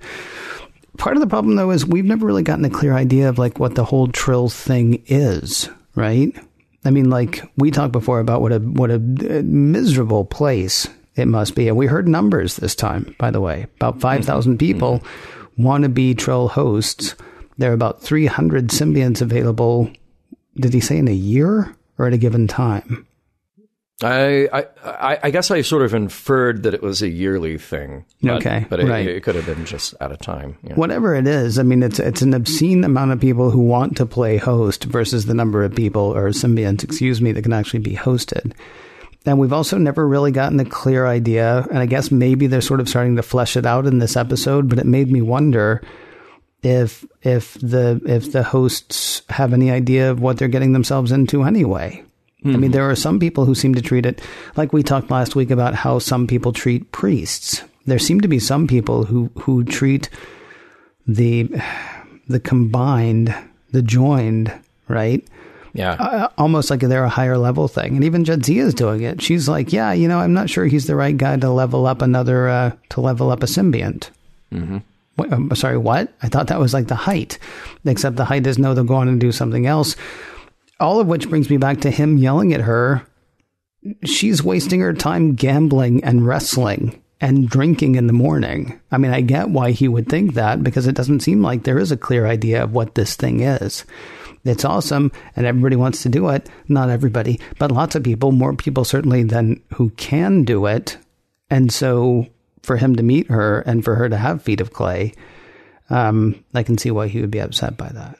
Part of the problem though is we've never really gotten a clear idea of like what the whole Trill thing is, right? I mean, like we talked before about what a what a miserable place it must be, and we heard numbers this time. By the way, about five thousand mm-hmm. people mm-hmm. want to be Trill hosts. There are about three hundred symbionts available. Did he say in a year or at a given time? I, I I guess I sort of inferred that it was a yearly thing. But, okay, but it, right. it, could have been just at a time. Yeah. Whatever it is, I mean, it's it's an obscene amount of people who want to play host versus the number of people or symbionts, excuse me, that can actually be hosted. And we've also never really gotten a clear idea, and I guess maybe they're sort of starting to flesh it out in this episode. But it made me wonder if if the if the hosts have any idea of what they're getting themselves into anyway. Mm-hmm. I mean, there are some people who seem to treat it like we talked last week about how some people treat priests. There seem to be some people who who treat the the combined, the joined, right? Yeah. Uh, almost like they're a higher level thing. And even Jadzia is doing it. She's like, yeah, you know, I'm not sure he's the right guy to level up another, uh, to level up a symbiont. Mm-hmm. Um, sorry, what? I thought that was like the height. Except the height is no, they'll go on and do something else. All of which brings me back to him yelling at her. She's wasting her time gambling and wrestling and drinking in the morning. I mean, I get why he would think that because it doesn't seem like there is a clear idea of what this thing is. It's awesome and everybody wants to do it. Not everybody, but lots of people, more people certainly than who can do it. And so for him to meet her and for her to have feet of clay, um, I can see why he would be upset by that.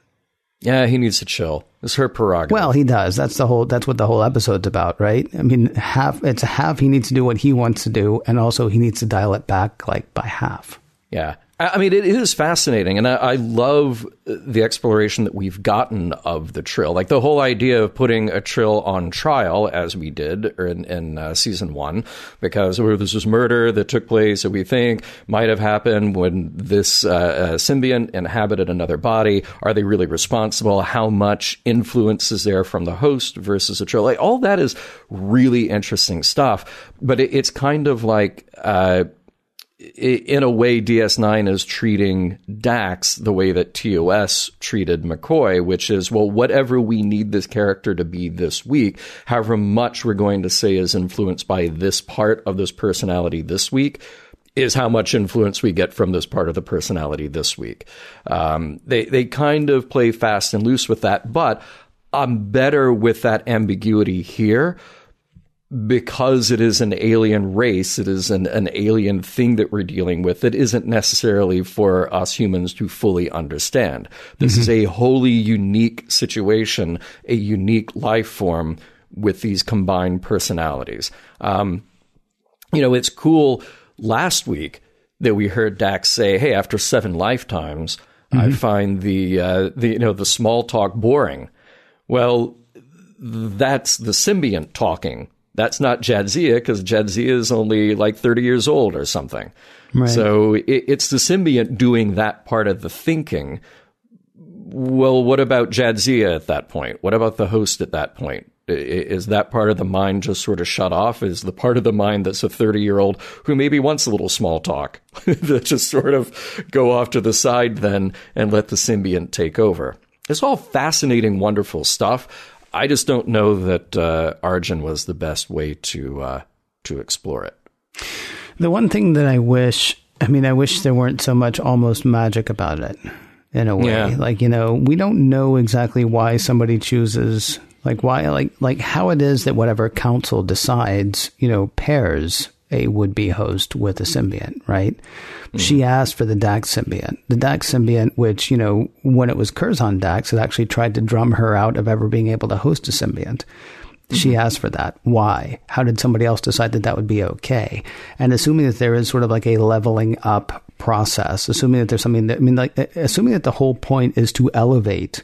Yeah, he needs to chill. It's her prerogative. Well, he does. That's the whole. That's what the whole episode's about, right? I mean, half. It's half. He needs to do what he wants to do, and also he needs to dial it back like by half. Yeah, I mean, it is fascinating, and I, I, love the exploration that we've gotten of the Trill. Like the whole idea of putting a Trill on trial, as we did in, in uh, season one, because this was murder that took place that we think might have happened when this uh, uh, symbiont inhabited another body. Are they really responsible? How much influence is there from the host versus a Trill? Like all that is really interesting stuff, but it, it's kind of like uh, in a way, DS9 is treating Dax the way that TOS treated McCoy, which is, well, whatever we need this character to be this week, however much we're going to say is influenced by this part of this personality this week, is how much influence we get from this part of the personality this week. Um, they, they kind of play fast and loose with that, but I'm better with that ambiguity here because it is an alien race, it is an, an alien thing that we're dealing with that isn't necessarily for us humans to fully understand. This mm-hmm. is a wholly unique situation, a unique life form with these combined personalities. Um, you know, it's cool last week that we heard Dax say, "Hey, after seven lifetimes, mm-hmm. I find the uh, the you know the small talk boring." Well, that's the symbiont talking that's not Jadzia because Jadzia is only like 30 years old or something. Right. So it, it's the symbiont doing that part of the thinking. Well, what about Jadzia at that point? What about the host at that point? Is that part of the mind just sort of shut off? Is the part of the mind that's a 30 year old who maybe wants a little small talk that just sort of go off to the side then and let the symbiont take over? It's all fascinating, wonderful stuff. I just don't know that uh, Arjun was the best way to uh, to explore it. The one thing that I wish, I mean, I wish there weren't so much almost magic about it in a way. Yeah. Like, you know, we don't know exactly why somebody chooses, like, why, like, like how it is that whatever council decides, you know, pairs a would be host with a symbiont, right? She mm-hmm. asked for the Dax symbiont. The Dax symbiont, which, you know, when it was Curzon Dax, it actually tried to drum her out of ever being able to host a symbiont. She mm-hmm. asked for that. Why? How did somebody else decide that that would be okay? And assuming that there is sort of like a leveling up process, assuming that there's something that, I mean, like, assuming that the whole point is to elevate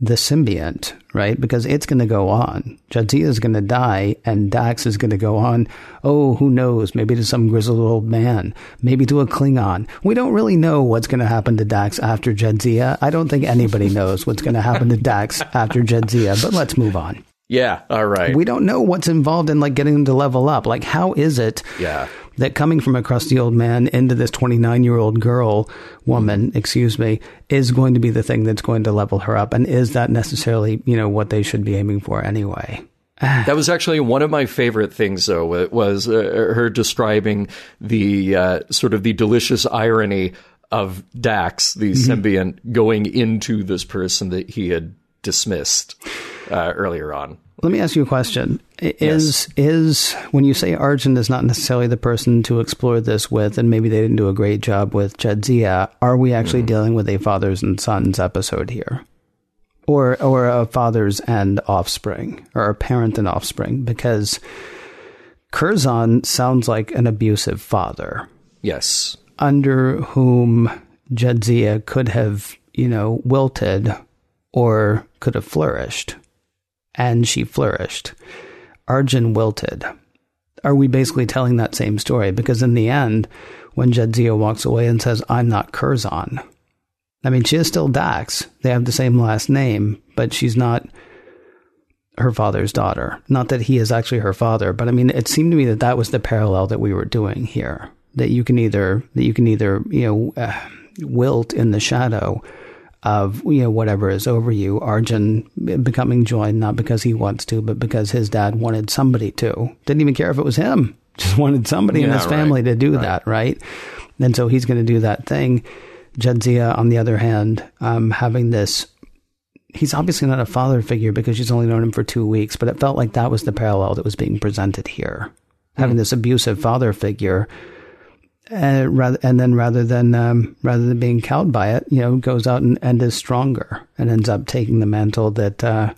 the symbiont, right? Because it's going to go on. Jadzia is going to die, and Dax is going to go on. Oh, who knows? Maybe to some grizzled old man, maybe to a Klingon. We don't really know what's going to happen to Dax after Jadzia. I don't think anybody knows what's going to happen to Dax after Jadzia, but let's move on. Yeah, all right. We don't know what's involved in like getting them to level up. Like, how is it Yeah. that coming from a crusty old man into this 29 year old girl, woman, excuse me, is going to be the thing that's going to level her up? And is that necessarily, you know, what they should be aiming for anyway? That was actually one of my favorite things, though. It was uh, her describing the uh, sort of the delicious irony of Dax, the symbiont, going into this person that he had dismissed uh, earlier on. Let me ask you a question. Is is when you say Arjun is not necessarily the person to explore this with, and maybe they didn't do a great job with Jadzia, are we actually dealing with a fathers and sons episode here? Or or a fathers and offspring, or a parent and offspring? Because Curzon sounds like an abusive father Yes. under whom Jadzia could have, you know, wilted or could have flourished. And she flourished. Arjun wilted. Are we basically telling that same story? Because in the end, when Jadzia walks away and says, I'm not Curzon, I mean, she is still Dax. They have the same last name, but she's not her father's daughter. Not that he is actually her father, but I mean, it seemed to me that that was the parallel that we were doing here. That you can either that you can either you know uh, wilt in the shadow of you know whatever is over you. Arjun becoming joined not because he wants to, but because his dad wanted somebody to. Didn't even care if it was him. Just wanted somebody in his family right, to do that, right? And so he's going to do that thing. Jadzia, on the other hand, um, having this he's obviously not a father figure because she's only known him for two weeks, but it felt like that was the parallel that was being presented here. Having this abusive father figure, uh, rather, and then rather than um, rather than being cowed by it, you know, goes out and, and is stronger and ends up taking the mantle that uh,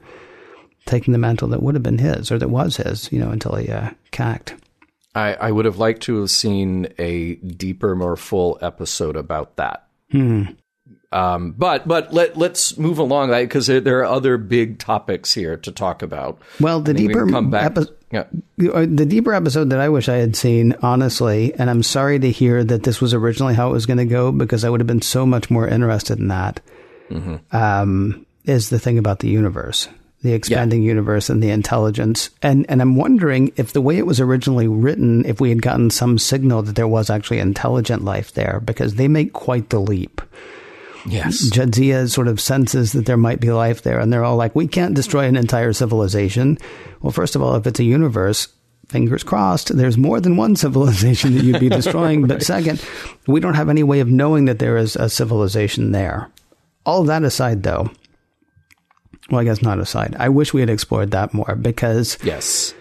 taking the mantle that would have been his or that was his, you know, until he uh, cacked. I, I would have liked to have seen a deeper, more full episode about that. Hmm. Um, but but let let's move along because there, there are other big topics here to talk about. Well, the we deeper back. epi- yeah. Uh, the deeper episode that I wish I had seen, honestly, and I'm sorry to hear that this was originally how it was going to go because I would have been so much more interested in that. Um, is the thing about the universe, the expanding universe, and the intelligence, and and I'm wondering if the way it was originally written, if we had gotten some signal that there was actually intelligent life there, because they make quite the leap. Yes. Jadzia sort of senses that there might be life there, and they're all like, "We can't destroy an entire civilization." Well, first of all, if it's a universe, fingers crossed, there's more than one civilization that you'd be destroying. But second, we don't have any way of knowing that there is a civilization there. All that aside, though, well, I guess not aside. I wish we had explored that more because Yes.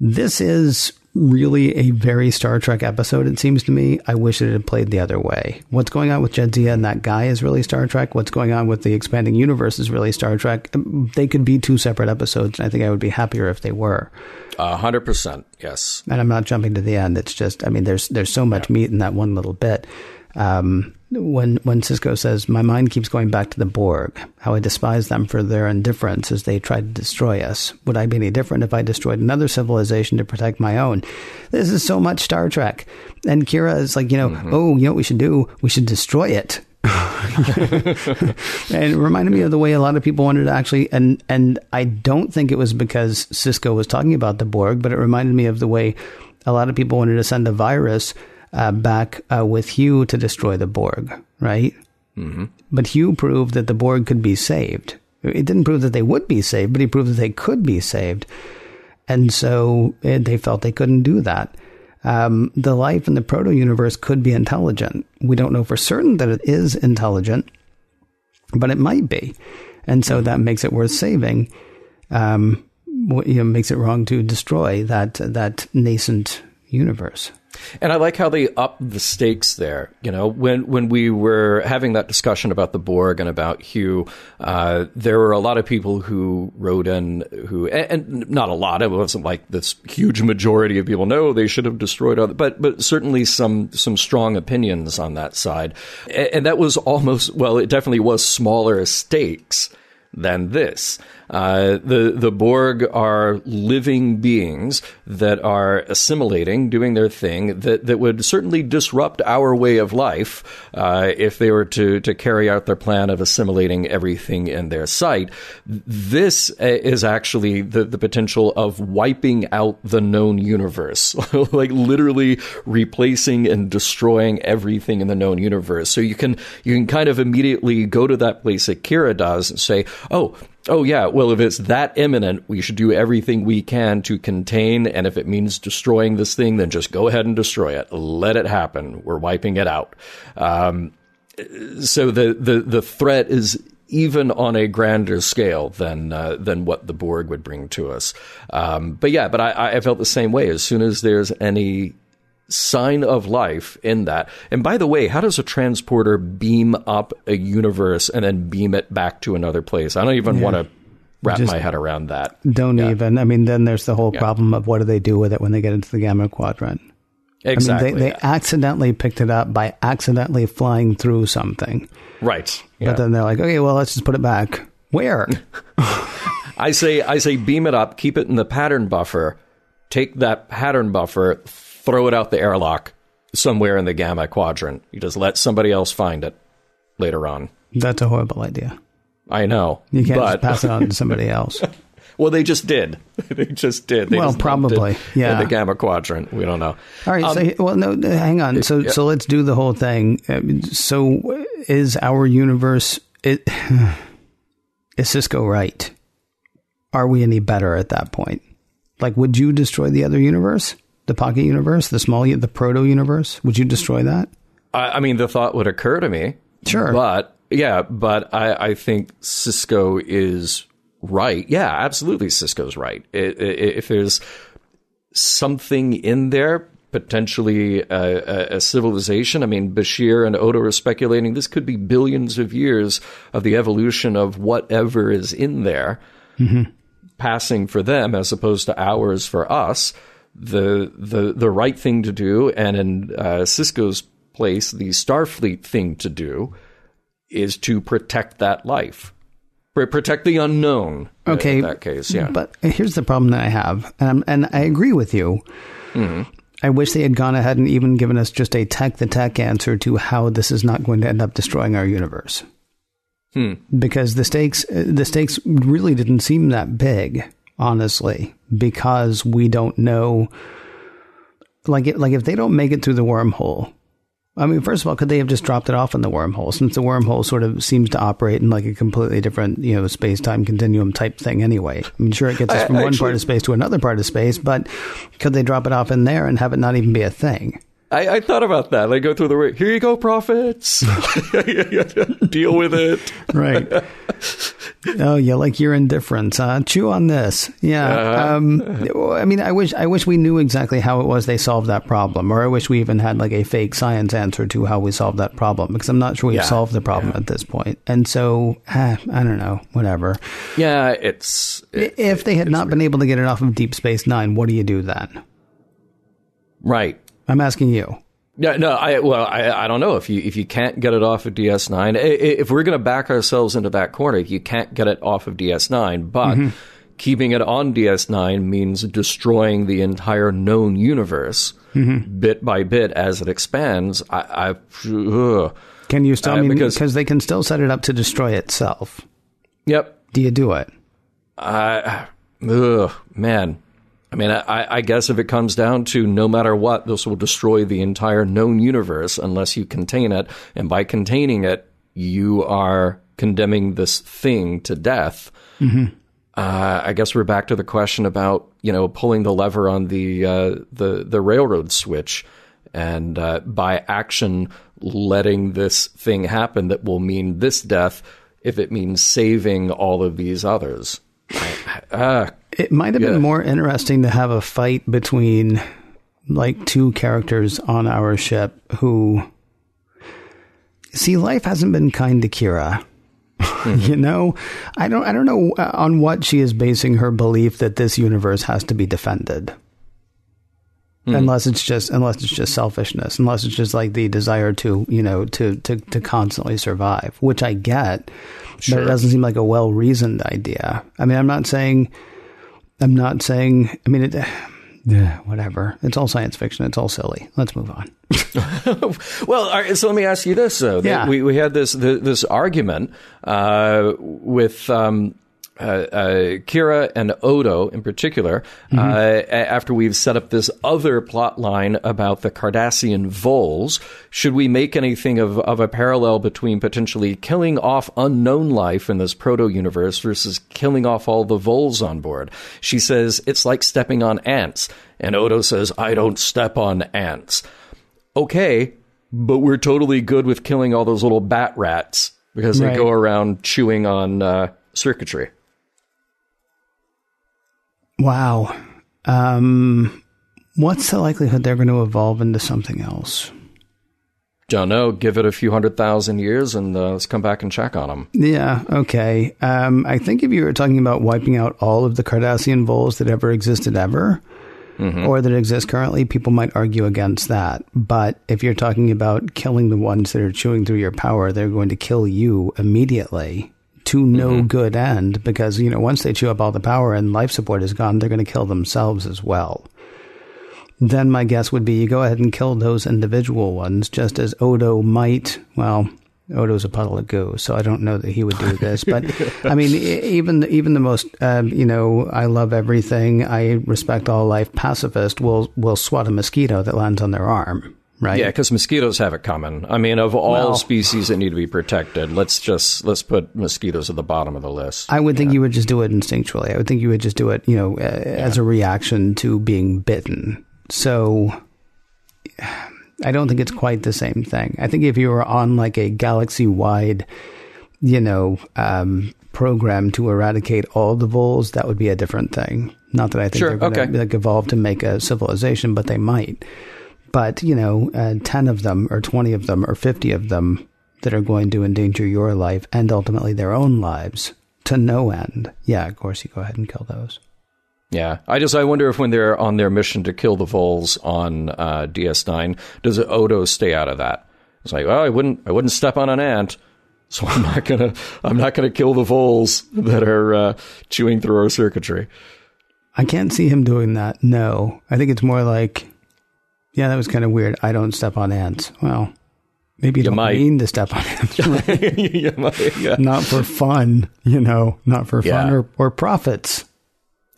this is really a very Star Trek episode, it seems to me. I wish it had played the other way. What's going on with Jadzia and that guy is really Star Trek. What's going on with the expanding universe is really Star Trek. Um, they could be two separate episodes, and I think I would be happier if they were. A hundred percent. Yes. And I'm not jumping to the end. It's just, I mean, there's there's so much meat in that one little bit. Um, when when Sisko says, "My mind keeps going back to the Borg, how I despise them for their indifference as they tried to destroy us. Would I be any different if I destroyed another civilization to protect my own?" This is so much Star Trek. And Kira is like, you know, oh, you know what we should do? We should destroy it. and it reminded me of the way a lot of people wanted to actually, and and I don't think it was because Sisko was talking about the Borg, but it reminded me of the way a lot of people wanted to send a virus uh, back uh, with Hugh to destroy the Borg, right? Mm-hmm. But Hugh proved that the Borg could be saved. It didn't prove that they would be saved, but he proved that they could be saved. And so it, eh, they felt they couldn't do that. Um, the life in the proto universe could be intelligent. We don't know for certain that it is intelligent, but it might be. And so that makes it worth saving. Um, you know, makes it wrong to destroy that that nascent universe. And I like how they up the stakes there. You know, when when we were having that discussion about the Borg and about Hugh, uh, there were a lot of people who wrote in who, and, and, not a lot. It wasn't like this huge majority of people. No, they should have destroyed other, but but certainly some some strong opinions on that side, and, and that was almost well, it definitely was smaller stakes than this. Uh, the the Borg are living beings that are assimilating, doing their thing that, that would certainly disrupt our way of life uh, if they were to to carry out their plan of assimilating everything in their sight. This uh, is actually the the potential of wiping out the known universe, like literally replacing and destroying everything in the known universe. So you can you can kind of immediately go to that place that Kira does and say, oh Oh, yeah. Well, if it's that imminent, we should do everything we can to contain. And if it means destroying this thing, then just go ahead and destroy it. Let it happen. We're wiping it out. Um, so the, the, the threat is even on a grander scale than uh, than what the Borg would bring to us. Um, but yeah, but I, I felt the same way. As soon as there's any sign of life in that. And by the way, how does a transporter beam up a universe and then beam it back to another place? I don't even yeah. want to wrap Just my head around that. Don't yeah. even. I mean, then there's the whole yeah. problem of what do they do with it when they get into the gamma quadrant? Exactly. I mean, they, they accidentally picked it up by accidentally flying through something. Right. But then they're like, okay, well, let's just put it back. Where? I say, I say, beam it up, keep it in the pattern buffer, take that pattern buffer, throw it out the airlock somewhere in the gamma quadrant. You just let somebody else find it later on. That's a horrible idea. I know. You can't but... just pass it on to somebody else. well, they just did. they just did. They well, just probably. Yeah. In the gamma quadrant. We don't know. All right. Um, so, well, no, hang on. So, yeah. so let's do the whole thing. So, is our universe? It, is Sisko right? Are we any better at that point? Like, would you destroy the other universe? The pocket universe, the small, the proto universe? Would you destroy that? I, I, mean, the thought would occur to me. Sure, but yeah, but I, I think Sisko is right. Yeah, absolutely, Sisko's right. It, it, if there's something in there, potentially a, a, a, civilization. I mean, Bashir and Odo are speculating this could be billions of years of the evolution of whatever is in there, mm-hmm. passing for them as opposed to hours for us the the the right thing to do, and in uh, Sisko's place, the Starfleet thing to do is to protect that life, protect the unknown. Okay, in that case, yeah. But here's the problem that I have, and and I agree with you. Mm-hmm. I wish they had gone ahead and even given us just a tech the tech answer to how this is not going to end up destroying our universe. Hmm. Because the stakes the stakes really didn't seem that big honestly, because we don't know. Like, it, like if they don't make it through the wormhole, I mean, first of all, could they have just dropped it off in the wormhole? Since the wormhole sort of seems to operate in like a completely different, you know, space time continuum type thing anyway. I'm sure, it gets us from I, one part of space to another part of space, but could they drop it off in there and have it not even be a thing? I, I, thought about that. They go through the here you go, prophets. Deal with it. right. Oh, yeah, like your indifference. Uh, chew on this. Yeah. Uh-huh. Um, I mean, I wish I wish we knew exactly how it was they solved that problem, or I wish we even had like a fake science answer to how we solved that problem, because I'm not sure we've yeah. solved the problem yeah. at this point. And so, eh, I don't know. Whatever. Yeah, it's. It, if they had not been able to get it off of Deep Space Nine, what do you do then? Right. I'm asking you. Yeah, no, I well, I, I don't know if you if you can't get it off of DS9. If we're going to back ourselves into that corner, if you can't get it off of DS9, but mm-hmm. keeping it on DS9 means destroying the entire known universe bit by bit as it expands. I, I ugh. Can you still? Uh, I mean, because- because they can still set it up to destroy itself. yep. Do you do it? I, ugh, man. I mean, I, I guess if it comes down to no matter what, this will destroy the entire known universe unless you contain it. And by containing it, you are condemning this thing to death. Uh, I guess we're back to the question about you know pulling the lever on the uh, the the railroad switch, and uh, by action letting this thing happen that will mean this death if it means saving all of these others. Ah, It might have Yeah. been more interesting to have a fight between like two characters on our ship who see life hasn't been kind to Kira. you know, I don't I don't know uh, on what she is basing her belief that this universe has to be defended. Unless it's just unless it's just selfishness, unless it's just like the desire to, you know, to to to constantly survive, which I get. But it doesn't seem like a well-reasoned idea. I mean, I'm not saying I'm not saying. I mean, it, yeah, whatever. It's all science fiction. It's all silly. Let's move on. Well, all right, so let me ask you this: though, Yeah. we we had this this, this argument uh, with. Um, Kira and Odo, in particular, uh, a- after we've set up this other plot line about the Cardassian voles, should we make anything of, of a parallel between potentially killing off unknown life in this proto universe versus killing off all the voles on board? She says it's like stepping on ants, and Odo says, "I don't step on ants." okay, but we're totally good with killing all those little bat rats because they go around chewing on uh, circuitry. Wow. Um, what's the likelihood they're going to evolve into something else? Don't know. Give it a few hundred thousand years and uh, let's come back and check on them. Yeah. Okay. Um, I think if you were talking about wiping out all of the Cardassian voles that ever existed ever, or that exist currently, people might argue against that. But if you're talking about killing the ones that are chewing through your power, they're going to kill you immediately to no good end because, you know, once they chew up all the power and life support is gone, they're going to kill themselves as well. Then my guess would be you go ahead and kill those individual ones, just as Odo might. Well, Odo's a puddle of goo, so I don't know that he would do this. But I mean, even even the most, um, you know, I love everything, I respect all life pacifist will will swat a mosquito that lands on their arm, right? Yeah, because mosquitoes have it coming. I mean, of all Well- species that need to be protected, let's just let's put mosquitoes at the bottom of the list. I would think you would just do it instinctually. I would think you would just do it, you know, uh, as a reaction to being bitten. So I don't think it's quite the same thing. I think if you were on like a galaxy wide, you know, um, program to eradicate all the voles, that would be a different thing. Not that I think they're going to like evolve to make a civilization, but they might. But you know, uh, ten of them, or twenty of them, or fifty of them that are going to endanger your life and ultimately their own lives to no end. Yeah, of course, you go ahead and kill those. Yeah, I just I wonder if when they're on their mission to kill the voles on uh, DS9, does Odo stay out of that? It's like, well, I wouldn't I wouldn't step on an ant, so I'm not gonna I'm not gonna kill the voles that are uh, chewing through our circuitry. I can't see him doing that. No, I think it's more like, yeah, that was kind of weird. I don't step on ants. Well, maybe you, don't might. mean to step on ants. yeah, my- yeah. not for fun, you know, not for fun Yeah. or, or profits.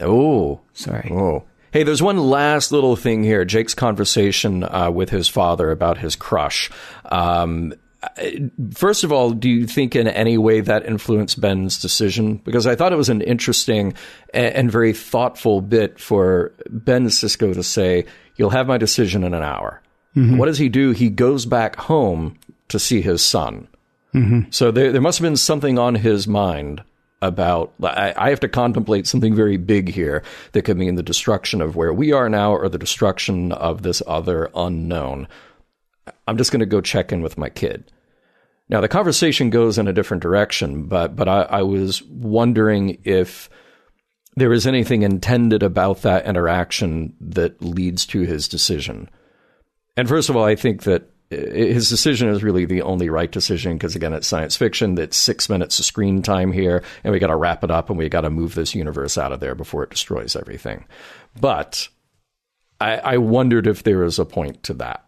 Oh, Sorry. Oh. Hey, there's one last little thing here. Jake's conversation uh, with his father about his crush. Um, first of all, do you think in any way that influenced Ben's decision? Because I thought it was an interesting and, very thoughtful bit for Ben Sisko to say, You'll have my decision in an hour. Mm-hmm. What does he do? He goes back home to see his son. Mm-hmm. So there, there must have been something on his mind about. I, I have to contemplate something very big here that could mean the destruction of where we are now or the destruction of this other unknown. I'm just going to go check in with my kid. Now the conversation goes in a different direction, but but I, I was wondering if there is anything intended about that interaction that leads to his decision. And first of all, I think that uh, his decision is really the only right decision because again it's science fiction that's six minutes of screen time here and we got to wrap it up and we got to move this universe out of there before it destroys everything but I, I wondered if there is a point to that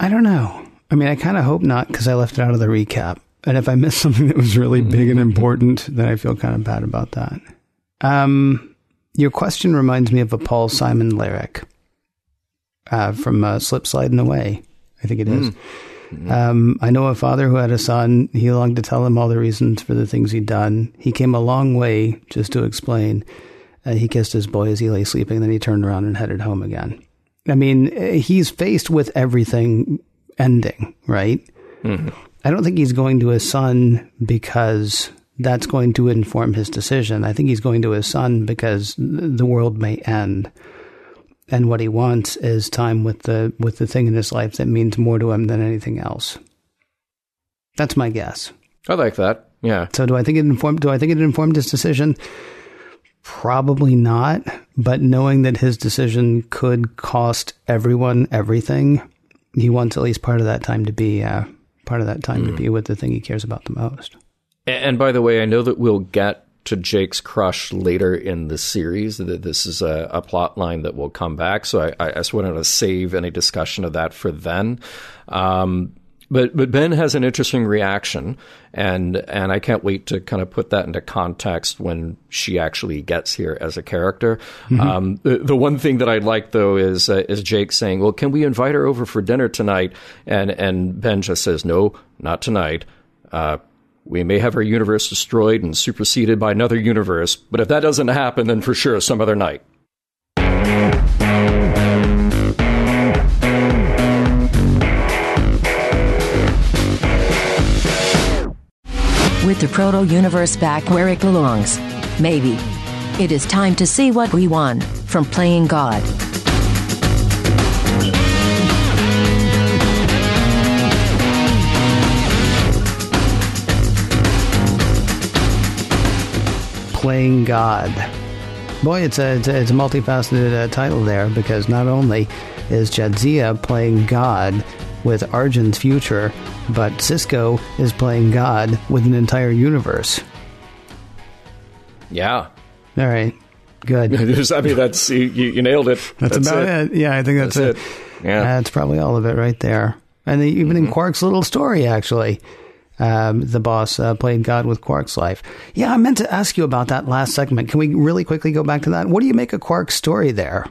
I don't know. I mean, I kind of hope not because I left it out of the recap. And if I missed something that was really big and important, then I feel kind of bad about that. Um, your question reminds me of a Paul Simon lyric uh, from uh, Slip Sliding Away. I think it is. Um, I know a father who had a son. He longed to tell him all the reasons for the things he'd done. He came a long way just to explain. Uh, he kissed his boy as he lay sleeping, then he turned around and headed home again. I mean, he's faced with everything ending, right? Mm-hmm. I don't think he's going to his son because that's going to inform his decision. I think he's going to his son because the world may end. And what he wants is time with the with the thing in his life that means more to him than anything else. That's my guess. I like that yeah So do I think it informed do I think it informed his decision? Probably not, but knowing that his decision could cost everyone everything, he wants at least part of that time to be uh, part of that time to be with the thing he cares about the most. And by the way, I know that we'll get to Jake's crush later in the series. That this is a, a plot line that will come back. So I, I just wanted to save any discussion of that for then. Um, but but Ben has an interesting reaction, and and I can't wait to kind of put that into context when she actually gets here as a character. Um, the, the one thing that I like though is uh, is Jake saying, "Well, can we invite her over for dinner tonight?" And and Ben just says, "No, not tonight." Uh, we may have our universe destroyed and superseded by another universe, but if that doesn't happen, then for sure some other night. The proto universe back where it belongs. Maybe. It is time to see what we won from playing God. Playing God. Boy, it's a it's a, it's a multifaceted uh, title there because not only is Jadzia playing God with Arjun's future, but Sisko is playing God with an entire universe. Yeah. All right, good. I mean, that's you, you nailed it. That's, about it. Yeah, I think that's, That's it. it. Yeah. That's probably all of it right there. And even in Quark's little story, actually, um, the boss uh, played God with Quark's life. Yeah, I meant to ask you about that last segment. Can we really quickly go back to that? What do you make of Quark's story there?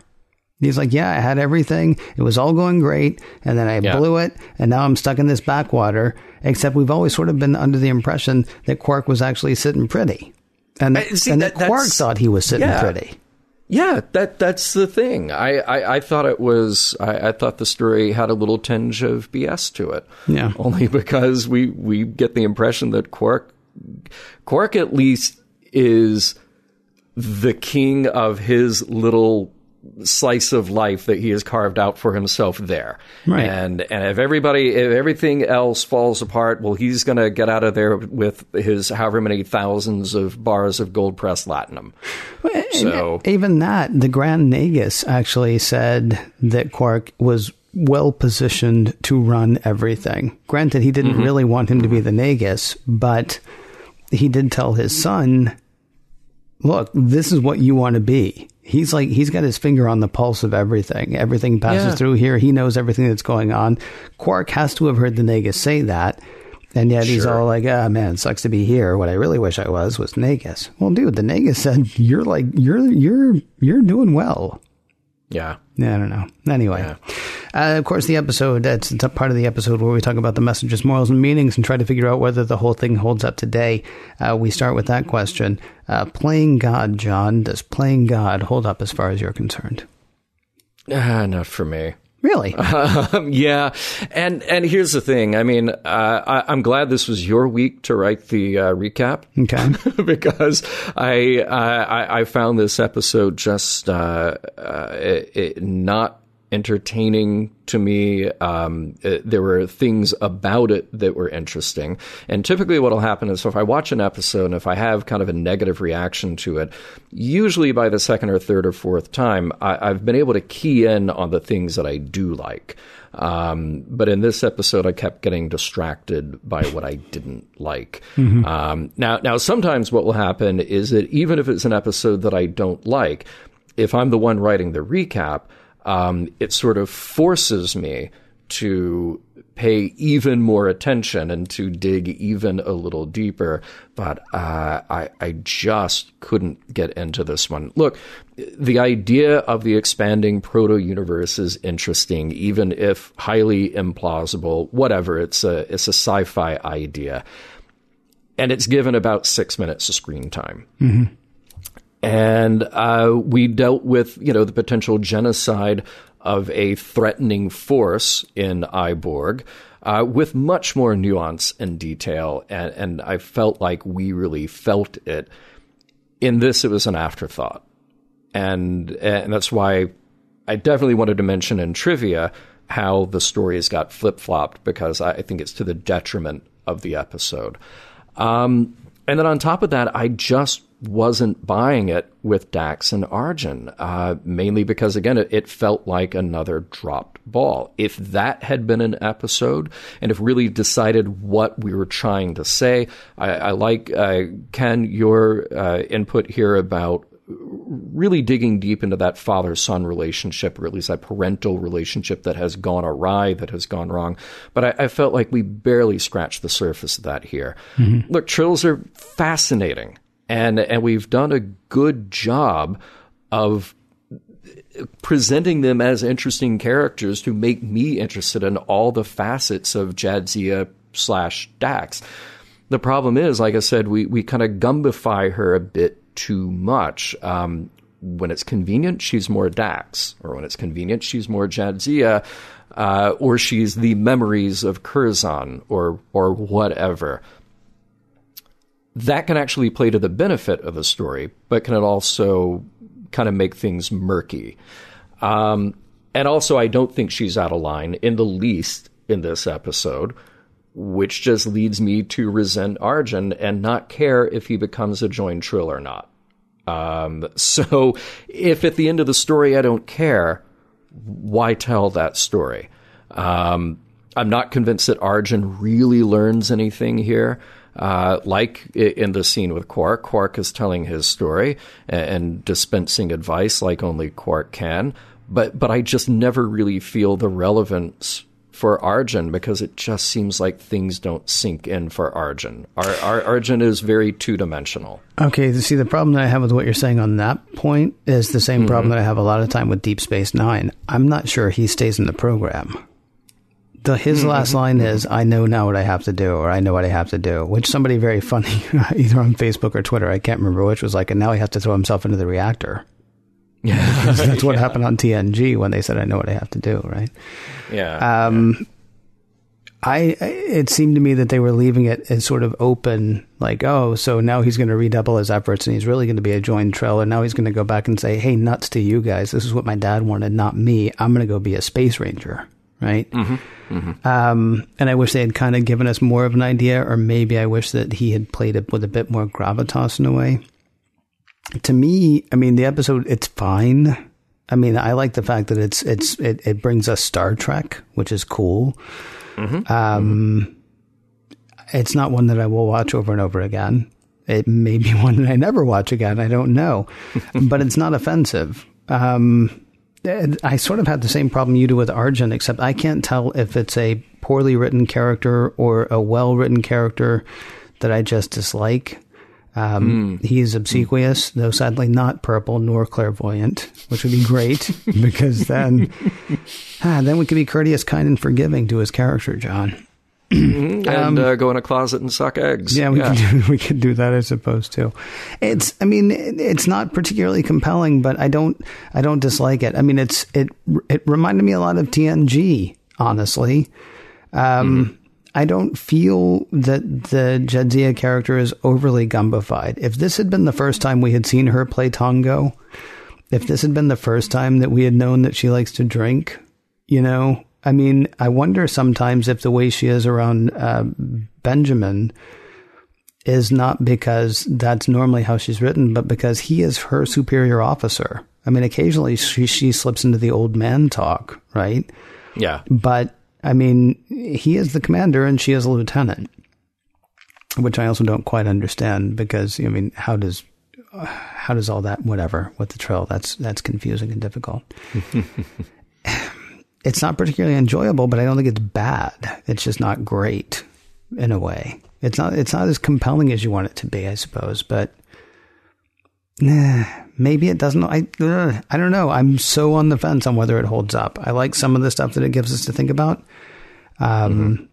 He's like, yeah, I had everything. It was all going great. And then I Yeah. blew it. And now I'm stuck in this backwater. Except we've always sort of been under the impression that Quark was actually sitting pretty. And, Uh, see, and that- that Quark thought he was sitting yeah. pretty. Yeah, that that's the thing. I, I, I thought it was. I, I thought the story had a little tinge of BS to it. Yeah. Only because we we get the impression that Quark, Quark at least is the king of his little slice of life that he has carved out for himself there. Right. And and if everybody if everything else falls apart, well he's going to get out of there with his however many thousands of bars of gold pressed latinum. So even that, the Grand Nagus actually said that Quark was well positioned to run everything. Granted, he didn't mm-hmm. really want him to be the Nagus, but he did tell his son, "Look, this is what you want to be." He's like he's got his finger on the pulse of everything. Everything passes Yeah. through here. He knows everything that's going on. Quark has to have heard the Nagus say that. And yet he's Sure. all like, ah, man, it sucks to be here. What I really wish I was was Nagus. Well, dude, the Nagus said, you're like, you're, you're, you're doing well. Yeah. Yeah, I don't know. Anyway, uh, of course, the episode, that's it's a part of the episode where we talk about the messages, morals, and meanings and try to figure out whether the whole thing holds up today. Uh, we start with that question. Uh, playing God, John, does playing God hold up as far as you're concerned? Ah, not for me. Really? Um, yeah, and and here's the thing. I mean, uh, I, I'm glad this was your week to write the uh, recap Okay. because I, I I found this episode just uh, uh, it, it not entertaining to me. Um, it, there were things about it that were interesting. And typically, what will happen is so if I watch an episode and if I have kind of a negative reaction to it, usually by the second or third or fourth time, I, have been able to key in on the things that I do like. Um, but in this episode, I kept getting distracted by what I didn't like. Mm-hmm. Um, now, now sometimes what will happen is that even if it's an episode that I don't like, if I'm the one writing the recap, um, it sort of forces me to pay even more attention and to dig even a little deeper. But uh, I, I just couldn't get into this one. Look, the idea of the expanding proto universe is interesting, even if highly implausible. Whatever, it's a it's a sci-fi idea, and it's given about six minutes of screen time. Mm-hmm and uh, we dealt with you know the potential genocide of a threatening force in I, Borg. Uh, with much more nuance and detail, and, and I felt like we really felt it. In this, it was an afterthought, and and that's why I definitely wanted to mention in trivia how the stories got flip flopped because I think it's to the detriment of the episode. Um, and then on top of that, I just wasn't buying it with Dax and Arjin, uh, mainly because, again, it, it, felt like another dropped ball. If that had been an episode and if really decided what we were trying to say, I, I like, uh, Ken, your uh, input here about really digging deep into that father son relationship, or at least that parental relationship that has gone awry, that has gone wrong. But I, I felt like we barely scratched the surface of that here. Mm-hmm. Look, trills are fascinating and and we've done a good job of presenting them as interesting characters to make me interested in all the facets of Jadzia slash Dax. The problem is, like I said, we, we kind of gumbify her a bit too much. Um, when it's convenient, she's more Dax, or when it's convenient, she's more Jadzia, uh, or she's the memories of Curzon, or or whatever that can actually play to the benefit of the story, but can it also kind of make things murky? Um, and also, I don't think she's out of line in the least in this episode, which just leads me to resent Arjin and not care if he becomes a joined trill or not. Um, so, if at the end of the story I don't care, why tell that story? Um, I'm not convinced that Arjin really learns anything here. Uh, like in the scene with Quark, Quark is telling his story and dispensing advice like only Quark can. But but I just never really feel the relevance for Arjin because it just seems like things don't sink in for Arjin. Ar- Ar- Arjin is very two dimensional. Okay, see the problem that I have with what you're saying on that point is the same mm-hmm. problem that I have a lot of time with Deep Space Nine. I'm not sure he stays in the program the his mm-hmm. last line is "I know now what I have to do" or "I know what I have to do," which somebody very funny either on Facebook or Twitter, I can't remember which, was like, and now he has to throw himself into the reactor. Yeah, that's what yeah. happened on TNG when they said, "I know what I have to do." Right? Yeah. Um, yeah. I it seemed to me that they were leaving it as sort of open, like, oh, so now he's going to redouble his efforts and he's really going to be a joined trill, and now he's going to go back and say, "Hey, nuts to you guys! This is what my dad wanted, not me. I'm going to go be a space ranger." Right? Mm-hmm. Mm-hmm. Um, and I wish they had kind of given us more of an idea, or maybe I wish that he had played it with a bit more gravitas in a way. To me, I mean, the episode it's fine. I mean, I like the fact that it's it's it, it brings us Star Trek, which is cool. Mm-hmm. Um, it's not one that I will watch over and over again. It may be one that I never watch again. I don't know, but it's not offensive. Um, I sort of had the same problem you do with Arjin, except I can't tell if it's a poorly written character or a well written character that I just dislike. Um, mm. He is obsequious, though sadly not purple nor clairvoyant, which would be great because then, ah, then we could be courteous, kind, and forgiving to his character, John. Mm-hmm. and um, uh, go in a closet and suck eggs. Yeah, we yeah. could do, we could do that, I suppose too. It's, I mean, it's not particularly compelling, but I don't, I don't dislike it. I mean, it's it it reminded me a lot of TNG, honestly. Um, mm-hmm. I don't feel that the Jadzia character is overly gumbified. If this had been the first time we had seen her play Tongo, if this had been the first time that we had known that she likes to drink, you know, I mean, I wonder sometimes if the way she is around uh, Benjamin is not because that's normally how she's written, but because he is her superior officer. I mean, occasionally she, she slips into the old man talk, right? Yeah. But I mean, he is the commander and she is a lieutenant, which I also don't quite understand because I mean, how does how does all that whatever with the Trill? That's that's confusing and difficult. it's not particularly enjoyable, but I don't think it's bad. It's just not great in a way. It's not it's not as compelling as you want it to be, I suppose, but maybe it doesn't. I uh, I don't know. I'm so on the fence on whether it holds up. I like some of the stuff that it gives us to think about. Um, mm-hmm.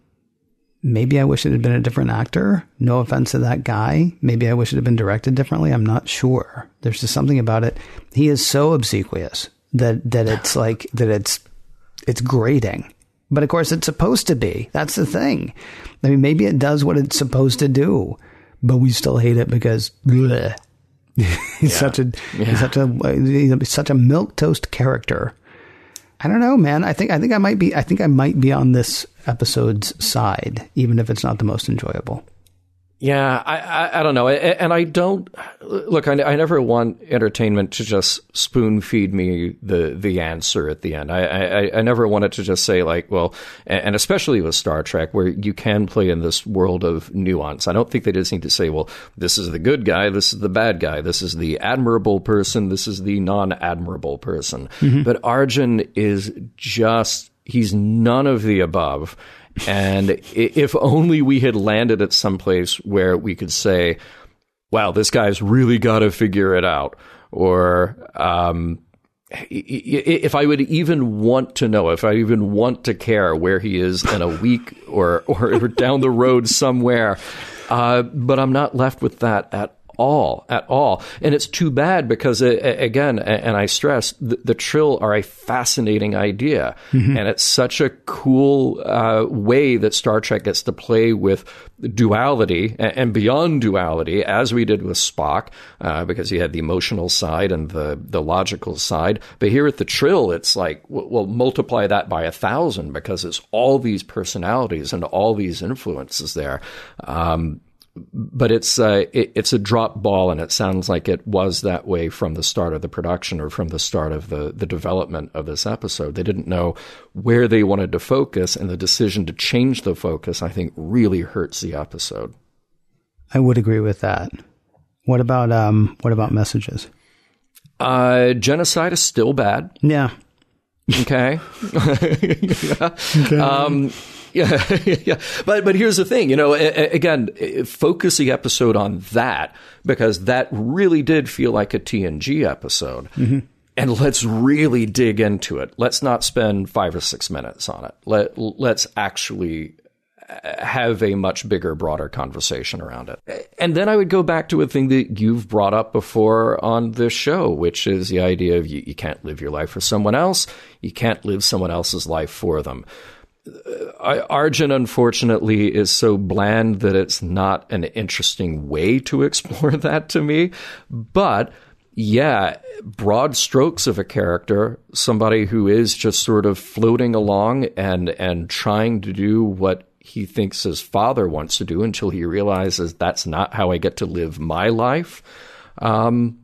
Maybe I wish it had been a different actor. No offense to that guy. Maybe I wish it had been directed differently. I'm not sure. There's just something about it. He is so obsequious that that it's like that it's it's grating. But of course, it's supposed to be. That's the thing. I mean, maybe it does what it's supposed to do, but we still hate it because bleh. he's yeah. such a yeah. he's such a he's such a milk toast character. I don't know, man. I think I think I might be I think I might be on this episode's side, even if it's not the most enjoyable. Yeah, I, I, I, don't know. And I don't look, I, I never want entertainment to just spoon feed me the, the answer at the end. I, I, I never want it to just say, like, well, and especially with Star Trek, where you can play in this world of nuance. I don't think they just need to say, well, this is the good guy, this is the bad guy, this is the admirable person, this is the non admirable person. Mm-hmm. But Arjin is just, he's none of the above and if only we had landed at some place where we could say, wow, this guy's really got to figure it out. Or, um, if I would even want to know, if I even want to care where he is in a week or, or down the road somewhere, uh, but I'm not left with that at all, at all. And it's too bad because, uh, again, and I stress, the, the, Trill are a fascinating idea. Mm-hmm. And it's such a cool uh, way that Star Trek gets to play with duality and, beyond duality, as we did with Spock, uh, because he had the emotional side and the, the logical side. But here at the Trill, it's like, well, multiply that by a thousand because it's all these personalities and all these influences there. Um, but it's uh, it, it's a drop ball, and it sounds like it was that way from the start of the production or from the start of the the development of this episode. They didn't know where they wanted to focus, and the decision to change the focus, I think, really hurts the episode. I would agree with that. What about um? What about messages? Uh, genocide is still bad. Yeah. Okay. yeah. okay. Um, yeah, yeah. But but here's the thing, you know. again, focus the episode on that because that really did feel like a TNG episode. Mm-hmm. And let's really dig into it. Let's not spend five or six minutes on it. Let let's actually uh, have a much bigger, broader conversation around it. And then I would go back to a thing that you've brought up before on this show, which is the idea of you, you can't live your life for someone else. You can't live someone else's life for them. Arjin, unfortunately, is so bland that it's not an interesting way to explore that to me. But yeah, broad strokes of a character, somebody who is just sort of floating along and and trying to do what he thinks his father wants to do until he realizes that's not how I get to live my life. Um,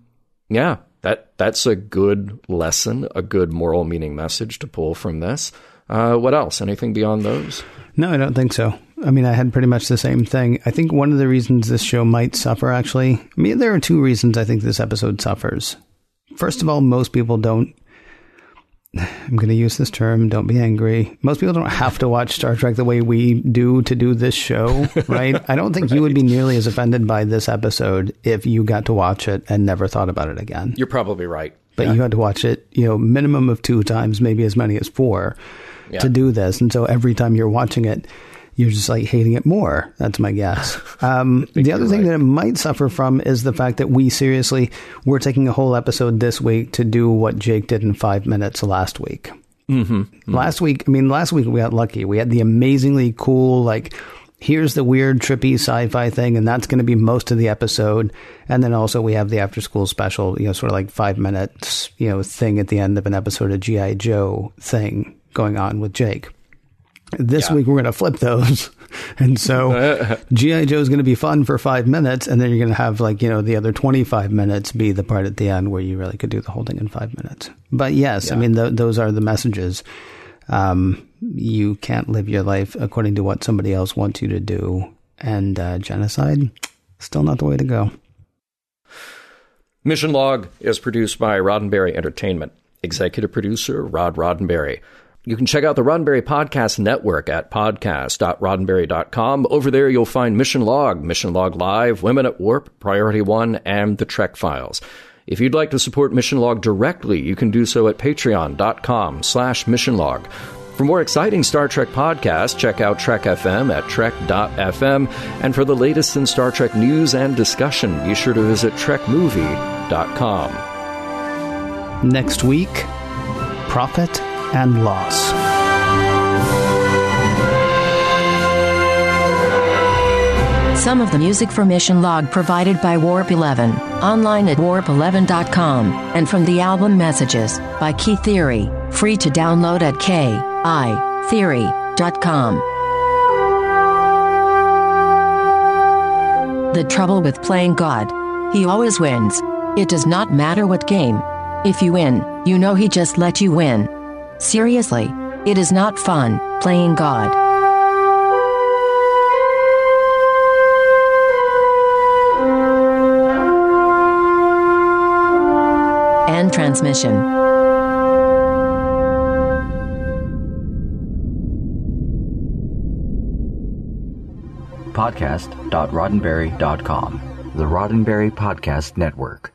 yeah, that that's a good lesson, a good moral meaning message to pull from this. Uh, what else? Anything beyond those? No, I don't think so. I mean, I had pretty much the same thing. I think one of the reasons this show might suffer, actually, I mean, there are two reasons I think this episode suffers. First of all, most people don't. I'm going to use this term. Don't be angry. Most people don't have to watch Star Trek the way we do to do this show, right? I don't think right. you would be nearly as offended by this episode if you got to watch it and never thought about it again. You're probably right. But yeah. you had to watch it, you know, minimum of two times, maybe as many as four yeah. to do this. And so every time you're watching it, you're just like hating it more. That's my guess. Um, the other thing right. that it might suffer from is the fact that we seriously we're taking a whole episode this week to do what Jake did in five minutes last week. Mm-hmm. Mm-hmm. Last week, I mean, last week we got lucky. We had the amazingly cool like here's the weird, trippy sci-fi thing, and that's going to be most of the episode. And then also we have the after school special, you know, sort of like five minutes, you know, thing at the end of an episode of GI Joe thing going on with Jake. This yeah. week we're going to flip those. And so GI Joe is going to be fun for five minutes, and then you're going to have like you know the other 25 minutes be the part at the end where you really could do the whole thing in five minutes. But yes, yeah. I mean th- those are the messages. Um, you can't live your life according to what somebody else wants you to do, and uh, genocide still not the way to go. Mission Log is produced by Roddenberry Entertainment. Executive producer Rod Roddenberry. You can check out the Roddenberry Podcast Network at podcast.roddenberry.com. Over there, you'll find Mission Log, Mission Log Live, Women at Warp, Priority One, and the Trek Files. If you'd like to support Mission Log directly, you can do so at patreon.com slash missionlog. For more exciting Star Trek podcasts, check out Trek FM at trek.fm. And for the latest in Star Trek news and discussion, be sure to visit trekmovie.com. Next week, Profit and loss. Some of the music for Mission Log provided by Warp 11, online at warp11.com, and from the album Messages by Key Theory, free to download at keytheory.com. The trouble with playing God. He always wins. It does not matter what game. If you win, you know he just let you win. Seriously, it is not fun playing God. End transmission. Podcast.roddenberry.com, the Roddenberry Podcast Network.